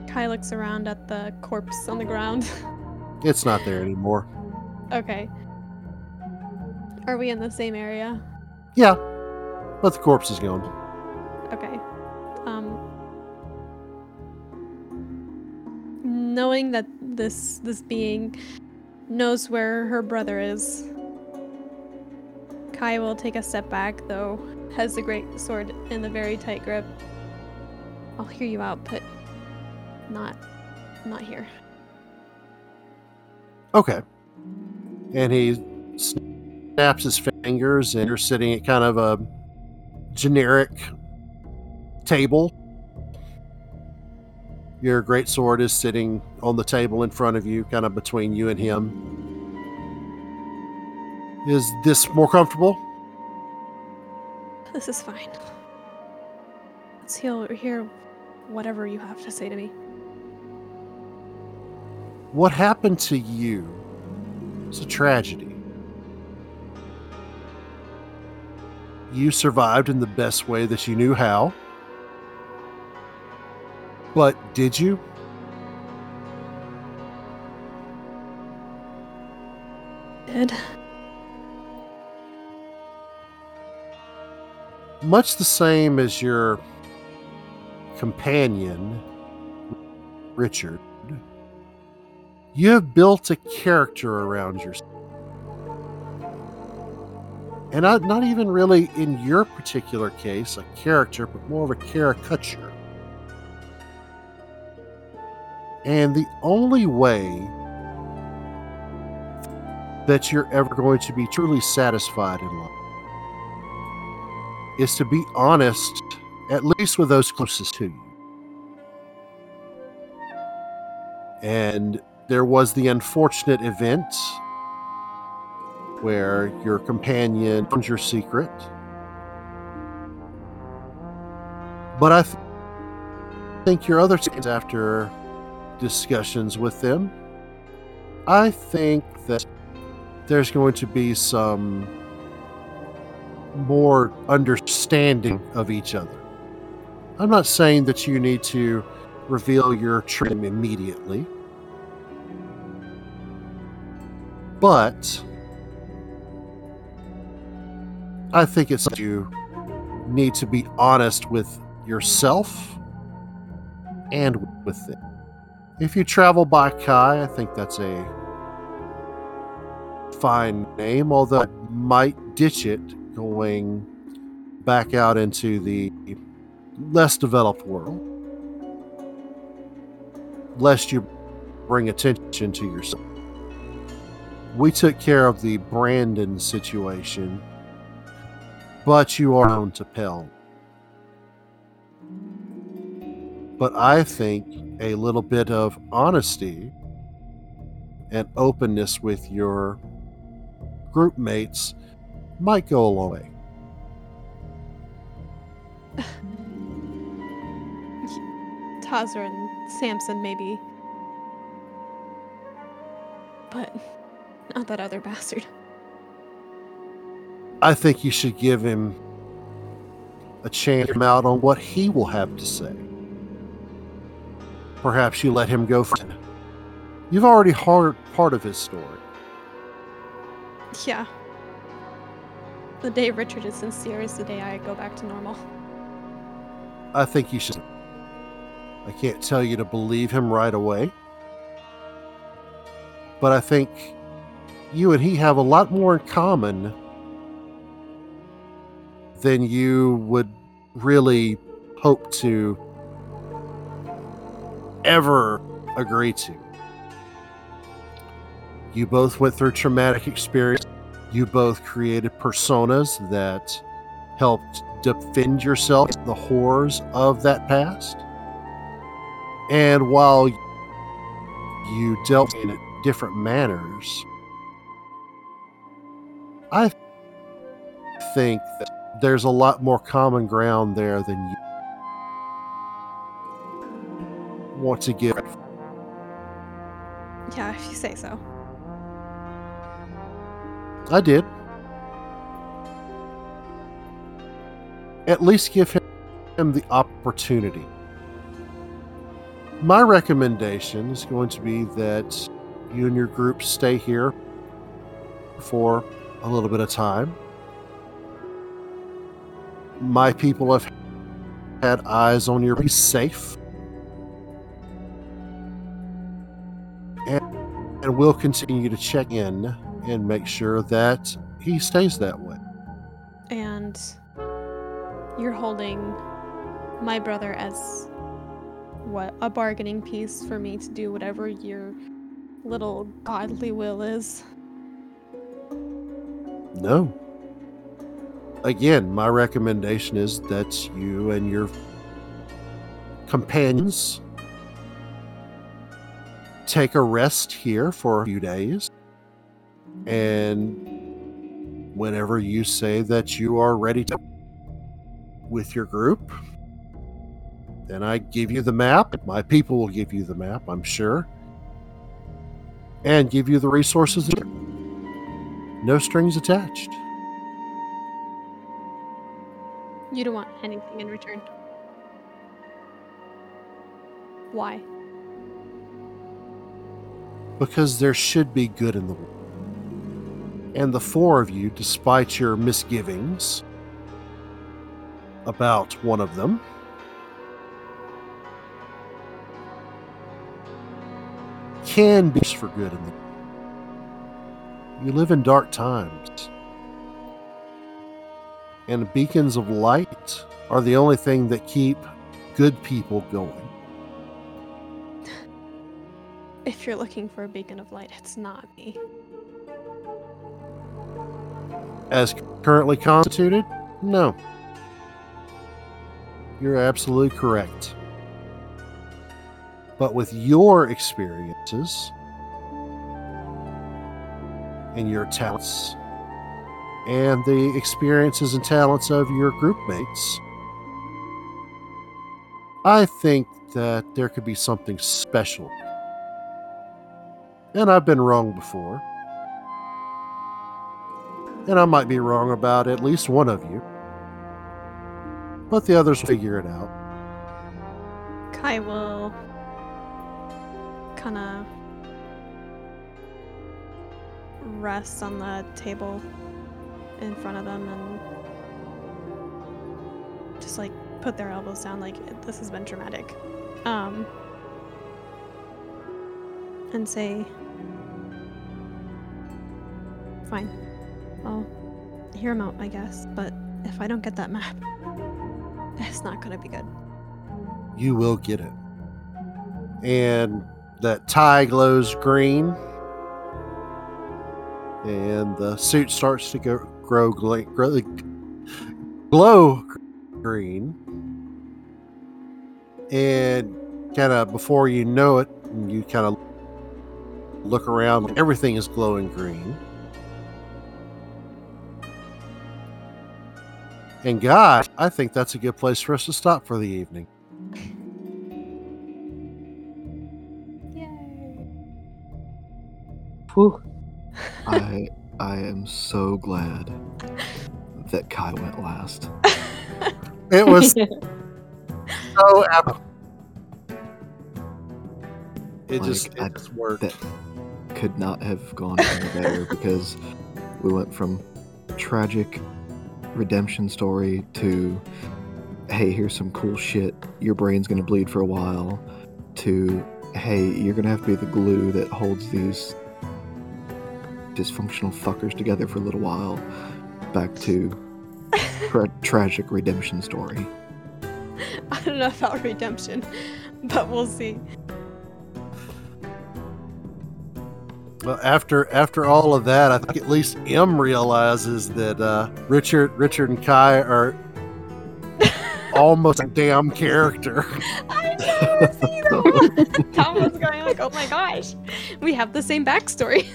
Kai looks around at the corpse on the ground. It's not there anymore. okay. Are we in the same area? Yeah, but the corpse is gone. Okay. Um knowing that this this being knows where her brother is. Kai will take a step back though, has the great sword in a very tight grip. I'll hear you out, but not not here. Okay. And he snaps his fingers, and you're sitting at kind of a generic table. Your great sword is sitting on the table in front of you, kind of between you and him. Is this more comfortable? This is fine. Let's hear, whatever you have to say to me. What happened to you is a tragedy. You survived in the best way that you knew how. But did you? Did Much the same as your companion, Richard, you have built a character around yourself. And not, not even really in your particular case a character, but more of a caricature. And the only way that you're ever going to be truly satisfied in life is to be honest, at least with those closest to you. And there was the unfortunate event where your companion found your secret. But I th- think your other scenes after discussions with them, I think that there's going to be some more understanding of each other. I'm not saying that you need to reveal your trim immediately, but I think it's you need to be honest with yourself and with them. If you travel by Kai, I think that's a fine name, although I might ditch it going back out into the less developed world, lest you bring attention to yourself. We took care of the Brandon situation, but you are known to Pell. But I think a little bit of honesty and openness with your group mates might go a long way. Tazra and Samson, maybe. But not that other bastard. I think you should give him a chance to come out on what he will have to say. Perhaps you let him go first. You've already heard part of his story. Yeah. The day Richard is sincere is the day I go back to normal. I think you should. I can't tell you to believe him right away. But I think you and he have a lot more in common than you would really hope to ever agree to. You both went through traumatic experience. You both created personas that helped defend yourself the horrors of that past. And while you dealt in different manners, I think that there's a lot more common ground there than you want to give. Yeah, if you say so. I did. At least give him, him the opportunity. My recommendation is going to be that you and your group stay here for a little bit of time. My people have had eyes on your be safe. And, and we'll continue to check in and make sure that he stays that way. And you're holding my brother as what a bargaining piece for me to do whatever your little godly will is. No. Again, my recommendation is that you and your companions take a rest here for a few days. And whenever you say that you are ready to with your group, then I give you the map. My people will give you the map, I'm sure. And give you the resources. No strings attached. You don't want anything in return. Why? because there should be good in the world. And the four of you, despite your misgivings about one of them, can be for good in the You live in dark times. And beacons of light are the only thing that keep good people going. If you're looking for a beacon of light, it's not me. As currently constituted, no. You're absolutely correct. But with your experiences and your talents and the experiences and talents of your group mates, I think that there could be something special. And I've been wrong before. And I might be wrong about at least one of you. But the others will figure it out. Kai will kind of rest on the table in front of them and just like put their elbows down like this has been traumatic um and say fine i'll hear him out i guess but if i don't get that map it's not gonna be good You will get it. And that tie glows green. And the suit starts to go, grow, gla- grow, glow green. And kind of before you know it, you kind of look around, everything is glowing green. And God, I think that's a good place for us to stop for the evening. yay Whew. I I am so glad that Kai went last. It was so epic. It just, Like, I- it just worked. that- Could not have gone any better because we went from tragic redemption story to hey, here's some cool shit. Your brain's gonna bleed for a while. To hey, you're gonna have to be the glue that holds these dysfunctional fuckers together for a little while. Back to tra- tragic redemption story. I don't know about redemption, but we'll see. Well, after after all of that, I think at least M realizes that uh, Richard Richard and Kai are almost a damn character. I know. See that? Tom was going like, "Oh my gosh, we have the same backstory."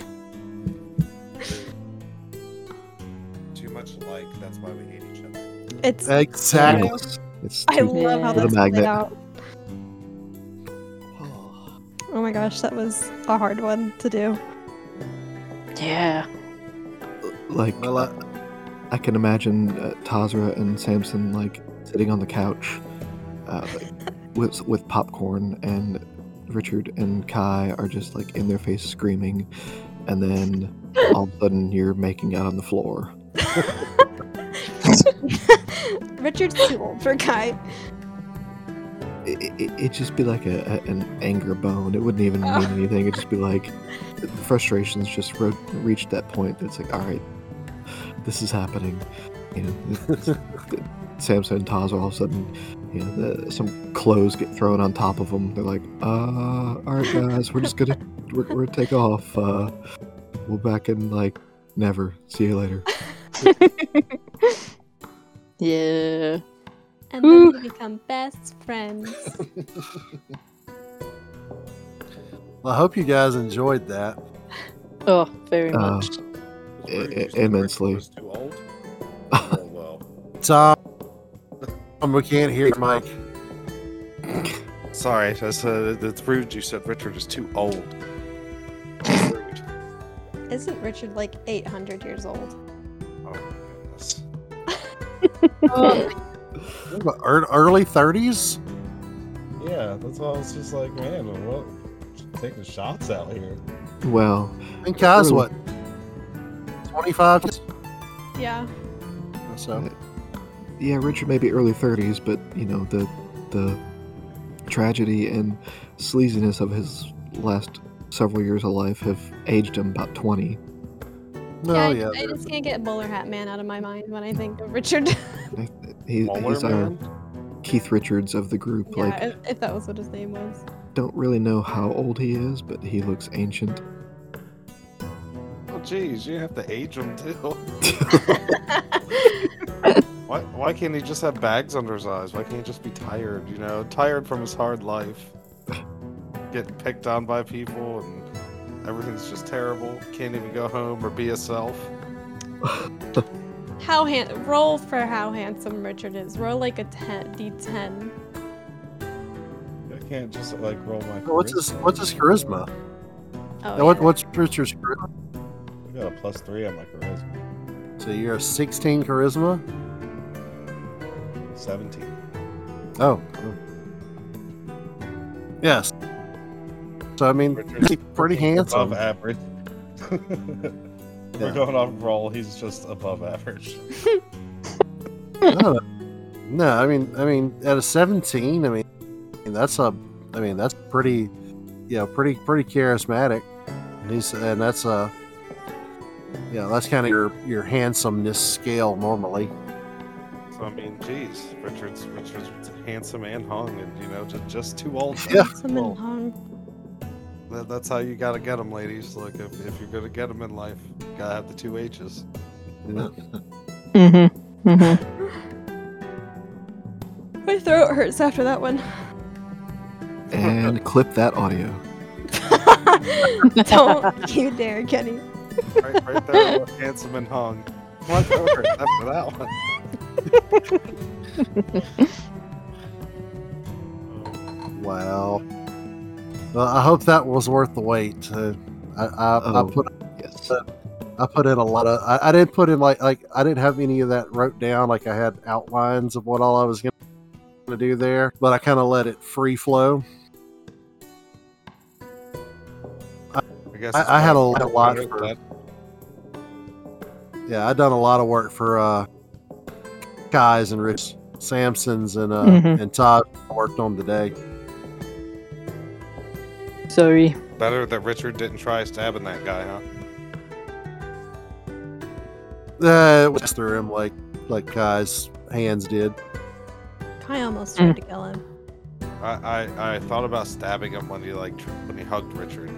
Too much alike. That's why we hate each other. It's. Exactly. It's, it's I love how Yeah. that's The played out. Oh my gosh, that was a hard one to do. Yeah. like Well, I, I can imagine uh, Tazra and Samson like sitting on the couch uh, with with popcorn, and Richard and Kai are just like in their face screaming, and then all of a sudden you're making out on the floor. Richard's too old for Kai. It, it, it'd just be like a, a, an anger bone. It wouldn't even mean Oh. anything. It'd just be like the frustrations just ro- reached that point. It's like, all right, this is happening. You know, Samson and Taz all of a sudden, you know, the, some clothes get thrown on top of them. They're like, uh, all right, guys, we're just gonna we're, we're gonna take off. Uh, we'll back in like never. See you later. Yeah. And then Whew. they become best friends. well, I hope you guys enjoyed that. Oh, very Uh, much. I- I- immensely. Too old? oh well. Tom, we can't hear you, Mike. Sorry, that's uh, that's rude. You said Richard is too old. Isn't Richard like 800 years old? Oh. Early 30s? Yeah, that's why I was just like, man, what? Taking shots out here. Well, And Kai's Early. what? 25? Yeah. So, uh, yeah, Richard may be early thirties, but you know the the tragedy and sleaziness of his last several years of life have aged him about twenty. No, I, yeah. I just can't get bowler hat man out of my mind when I think of Richard. He, Muller, he's uh, our. Keith Richards of the group. yeah, like, if, if that was what his name was. don't really know how old he is, but he looks ancient. Oh geez, you have to age him too. Why, why can't he just have bags under his eyes? Why can't he just be tired, you know? Tired from his hard life. Getting picked on by people and everything's just terrible. Can't even go home or be himself. How han- roll for how handsome Richard is. Roll like a 10, d10. I can't just like roll my. What's his. What's his charisma? Oh, Now, what yeah. What's Richard's charisma? I got a plus three on my charisma. So you're a 16 charisma. Seventeen. Oh. oh. Yes. So I mean, Richard's he's pretty handsome. Above average. We're Yeah. going off roll. He's just above average. no, no, I mean, I mean, at a 17, I mean, that's a, I mean, that's pretty, you know, pretty, pretty charismatic. And he's, and that's a, yeah, that's kind of your your handsomeness scale normally. So I mean, geez, Richard's Richard's handsome and hung, and you know, just just too old. Yeah. Handsome and hung. That, that's how you gotta get them, ladies. Look, if, if you're gonna get them in life, you gotta have the two H's. You? Mm-hmm. Mm-hmm. My throat hurts after that one. And clip that audio. Don't you dare, Kenny. Right, right there, handsome and hung. What over after that one? Wow. Well, I hope that was worth the wait. Uh, I, I, I Oh. put Yes. I put in a lot of. I, I didn't put in like like I didn't have any of that wrote down. Like I had outlines of what all I was going to do there, but I kind of let it free flow. I guess I- had a probably lot for- that- Yeah, I done a lot of work for uh, Kai's and Rich Sampsons and uh, Mhm. and Todd worked on today. Sorry. better that Richard didn't try stabbing that guy, huh? Uh, it was through him like like Kai's hands did. Kai almost tried to kill him. I, I, I thought about stabbing him when he like tr- when he hugged Richard.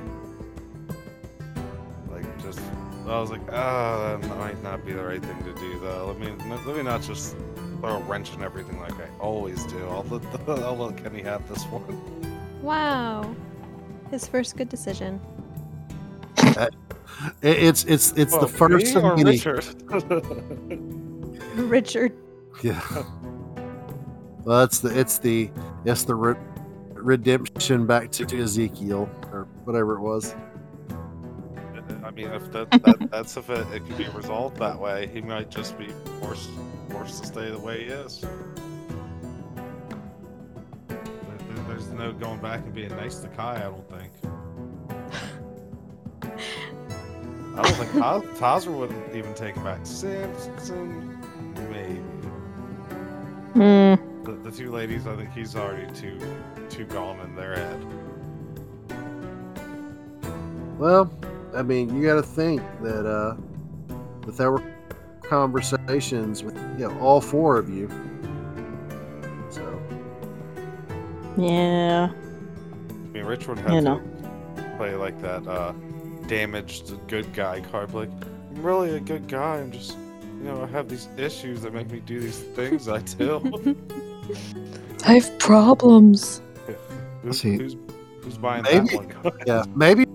Like just I was like, ah, that might not be the right thing to do though. Let me let me not just throw a wrench in everything like I always do. I'll let I'll let Kenny have this one. Wow. His first good decision. Uh, it, it's it's it's the first of many. Richard? Richard. Yeah. Well, it's the it's the it's the re- redemption back to, to Ezekiel or whatever it was. I mean, if that, that that's if it, it can be resolved that way, he might just be forced forced to stay the way he is. There's no going back and being nice to Kai. I don't think. I don't think Taz, Tazra wouldn't even take him back. Samson, maybe. Mm, The, the two ladies, I think he's already too too gone in their head. Well, I mean, you got to think that uh that there were conversations with you know all four of you. Yeah. I mean, Rich would have You to know. play like that uh, damaged good guy card. Like, I'm really a good guy. I'm just, you know, I have these issues that make me do these things I do. I have problems. who's, See. who's, who's buying Maybe- that one? yeah, maybe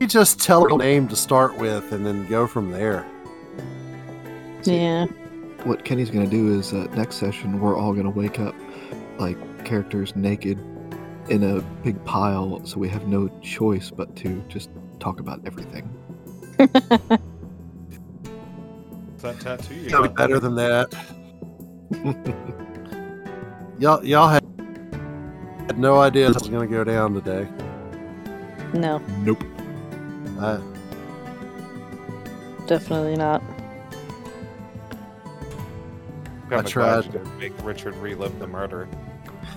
you just tell her name to start with and then go from there. Yeah. What Kenny's gonna do is uh, next session we're all gonna wake up like characters naked in a big pile, so we have no choice but to just talk about everything. that tattoo you Gotta better than that. y'all, y'all had, had no idea this was gonna go down today. No, Nope. I, definitely not. I tried. to make Richard relive the murder.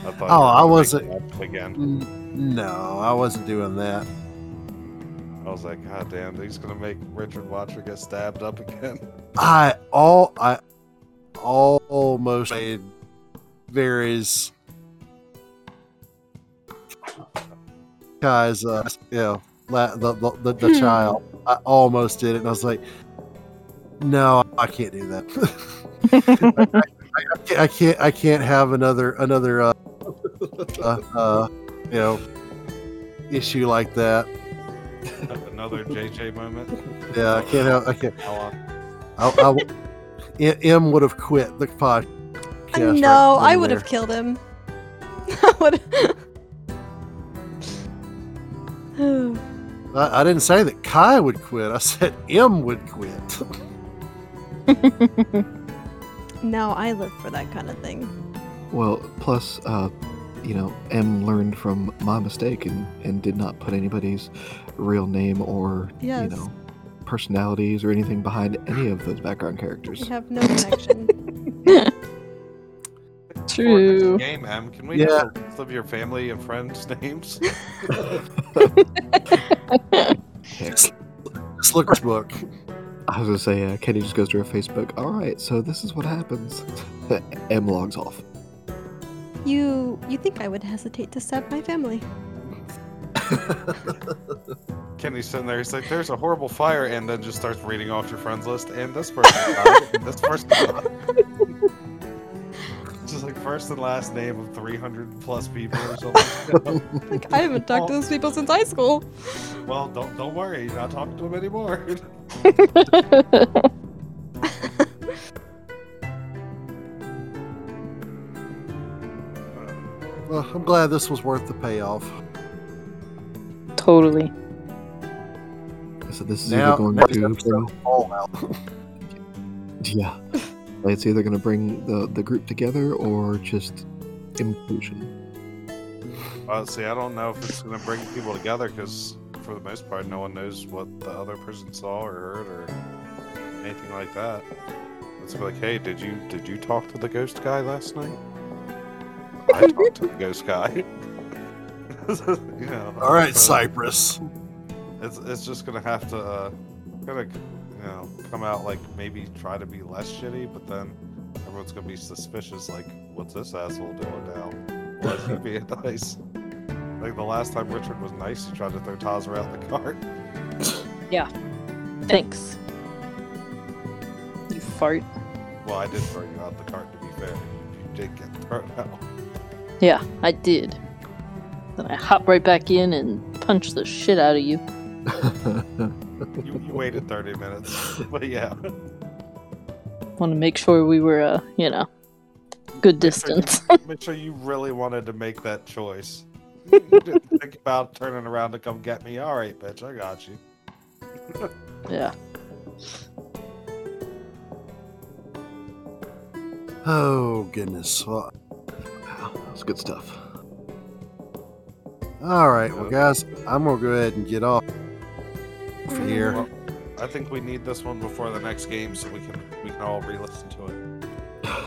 I thought Oh, I wasn't- again. n- no, I wasn't doing that. I was like, God damn, he's gonna make Richard Watcher get stabbed up again. I all I almost made Varys guys uh you know la, the the, the, the Hmm. child. I almost did it and I was like no, I can't do that. I, can't, I can't. I can't have another another uh, uh, uh, you know issue like that. Another JJ moment. Yeah, I can't have. I can't. Ella. I, I, w- M- M would have quit the podcast. no, then I would there. have killed him. I would. I, I didn't say that Kai would quit. I said M would quit. no, I live for that kind of thing. Well, plus, uh, you know, M learned from my mistake and, and did not put anybody's real name or, Yes. you know, personalities or anything behind any of those background characters. We have no connection. True. Game M. Can we Yeah. have a of your family and friends' names? Heck, Just look at this book. I was gonna say, uh, Kenny just goes to her Facebook. All right, so this is what happens. M logs off. You you think I would hesitate to stab my family? Kenny's sitting there. He's like, "There's a horrible fire," and then just starts reading off your friends list. And this person, died, and this person. died." just like first and last name of 300 plus people or something. Like I haven't talked to those people since high school. well, don't don't worry. You're not talking to them anymore. Well, I'm glad this was worth the payoff. totally. So this is Now, either going to episode, bring, Fallout. yeah, it's either going to bring the the group together or just inclusion. Uh, see, I don't know if it's going to bring people together because, for the most part, no one knows what the other person saw or heard or anything like that. It's like, hey, did you did you talk to the ghost guy last night? I talked to the ghost guy. you know. All right, so Cypress. It's it's just gonna have to uh, kind of you know come out like maybe try to be less shitty, but then everyone's gonna be suspicious. Like, what's this asshole doing now? Why is he being nice? Like the last time Richard was nice, he tried to throw Tazra out the cart. Yeah. Thanks. You fart. Well, I did throw you out the cart to be fair. You did get thrown out. Yeah, I did. Then I hop right back in and punch the shit out of you. You, you waited 30 minutes, but yeah. Want to make sure we were, uh, you know, good distance. Make sure you really wanted to make that choice. You didn't think about turning around to come get me. All right, bitch, I got you. yeah. Oh goodness. Well, That's good stuff. all right, well, guys, I'm gonna go ahead and get off here. Well, I think we need this one before the next game so we can we can all re-listen to it.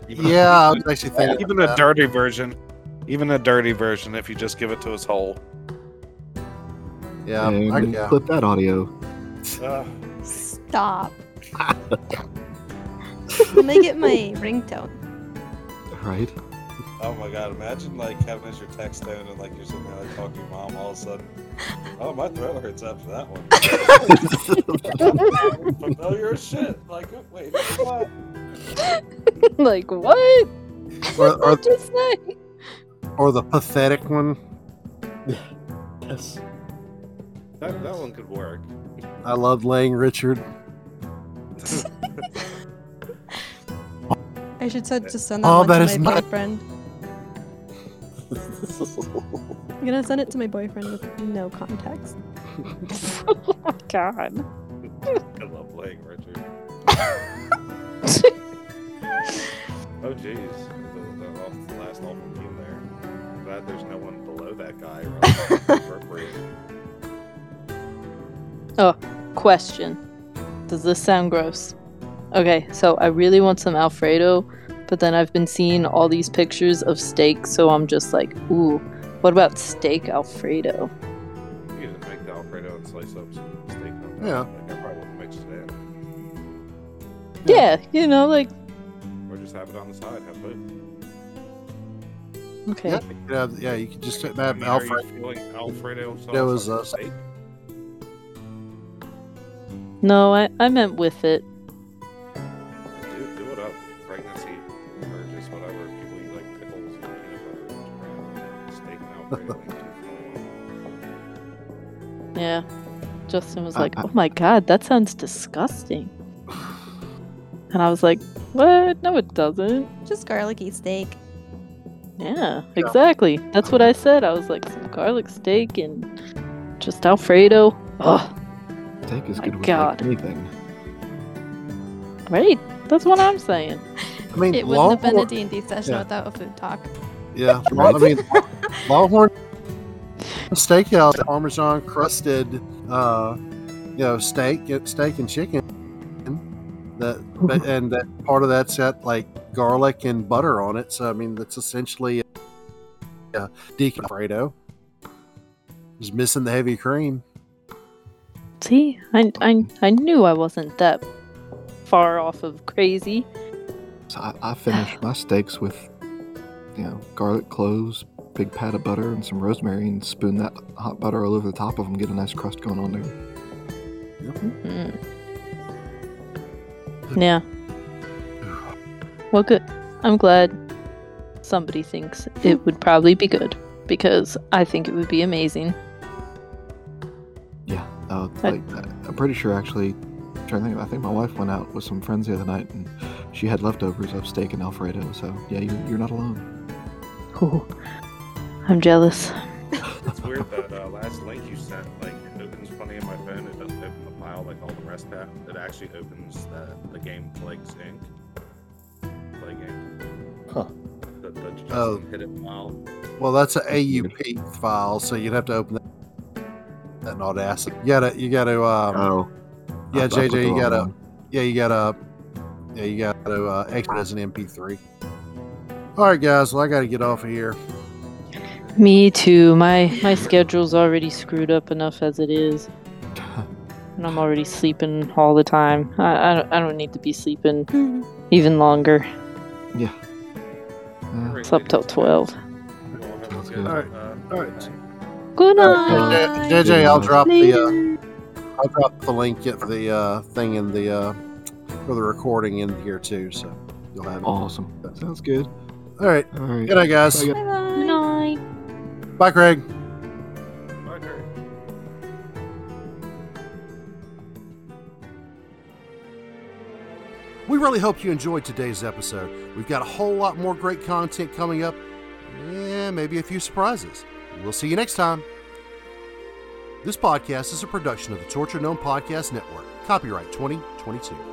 Even- Yeah, I was actually thinking. even about a that. dirty version. Even a dirty version, if you just give it to us whole. Yeah, and I, yeah. clip that audio. Uh, Stop. Make get my ringtone. Right? Oh my god! Imagine like having as your text tone and like you're sitting there like talking to your mom all of a sudden. Oh, my throat hurts after that one. Familiar as shit. Like, wait, what? like, what? Or, or, What'd you say? or the pathetic one. Yes. That, that one could work. I love laying Richard. I should send, just send that Oh, one that to is my my- boyfriend. I'm gonna send it to my boyfriend with no context. oh my god. I love playing Richard. Oh jeez, the, the, the last awful team there. Glad there's no one below that guy. oh. Question. Does this sound gross? Okay, so I really want some Alfredo, but then I've been seeing all these pictures of steak, so I'm just like, ooh, what about steak Alfredo? You can just make the Alfredo and slice up some steak. on. Yeah. Like, I probably wouldn't mix it in. Yeah, you know, like, Or just have it on the side. Have both. okay. Yeah, you have, yeah, you could just have I mean, are you Alfred. feeling Alfredo sauce That was, on uh, steak? No, I, I meant with it. Yeah. Justin was like, I- "Oh my god, that sounds disgusting." And I was like, "What? No, it doesn't." Just garlicky steak. Yeah, exactly. That's what I said. I was like, some garlic steak and just Alfredo. Oh, Steak is My good with God. like anything. right. That's what I'm saying. I mean, It wouldn't have been a D&D session yeah. without a food talk. Yeah. I mean, Longhorn Steakhouse, Parmesan crusted, uh, you know, steak, steak and chicken. That, and that part of that's got like garlic and butter on it. So I mean, that's essentially a deacon Alfredo. Just missing the heavy cream. See, I, I, I knew I wasn't that far off of crazy. So I, I finish my steaks with, you know, garlic cloves, big pat of butter, and some rosemary, and spoon that hot butter all over the top of them. Get a nice crust going on there. Mm. Yeah. Well, good. I'm glad somebody thinks it would probably be good because I think it would be amazing. Yeah. Uh, I- like, I- I'm pretty sure actually. Trying to think. I think my wife went out with some friends the other night, and she had leftovers of steak and Alfredo. So yeah, you're, you're not alone. Ooh, I'm jealous. It's weird that uh, last link you sent, like, it opens funny in my phone. It doesn't open the file like all the rest have. It actually opens the, the game Plagues Inc. Plague Inc. Huh. The, the Justin Oh. hidden file. Well, that's an AUP file, so you'd have to open that, that in Audacity. You gotta, you gotta, um, Oh. yeah, I- I JJ, you gotta, one. yeah, you gotta, yeah, you gotta uh, export as an MP3. All right, guys. Well, I gotta get off of here. Me too. My my schedule's already screwed up enough as it is, and I'm already sleeping all the time. I I don't, I don't need to be sleeping even longer. Yeah. All Uh, right, Slept till 12. gentlemen, you all have a Sounds good, good. All right. All right. Good night. J- JJ, I'll Good drop the, uh, I'll drop the link for the uh, thing in the uh, for the recording in here too, so you'll have it. awesome. That sounds good. All right. All right. Good night, guys. Bye, guys. Bye bye. Good night. Bye, Craig. Bye, Gary. We really hope you enjoyed today's episode. We've got a whole lot more great content coming up, and maybe a few surprises. We'll see you next time. This podcast is a production of the Torture Known Podcast Network. Copyright 2022.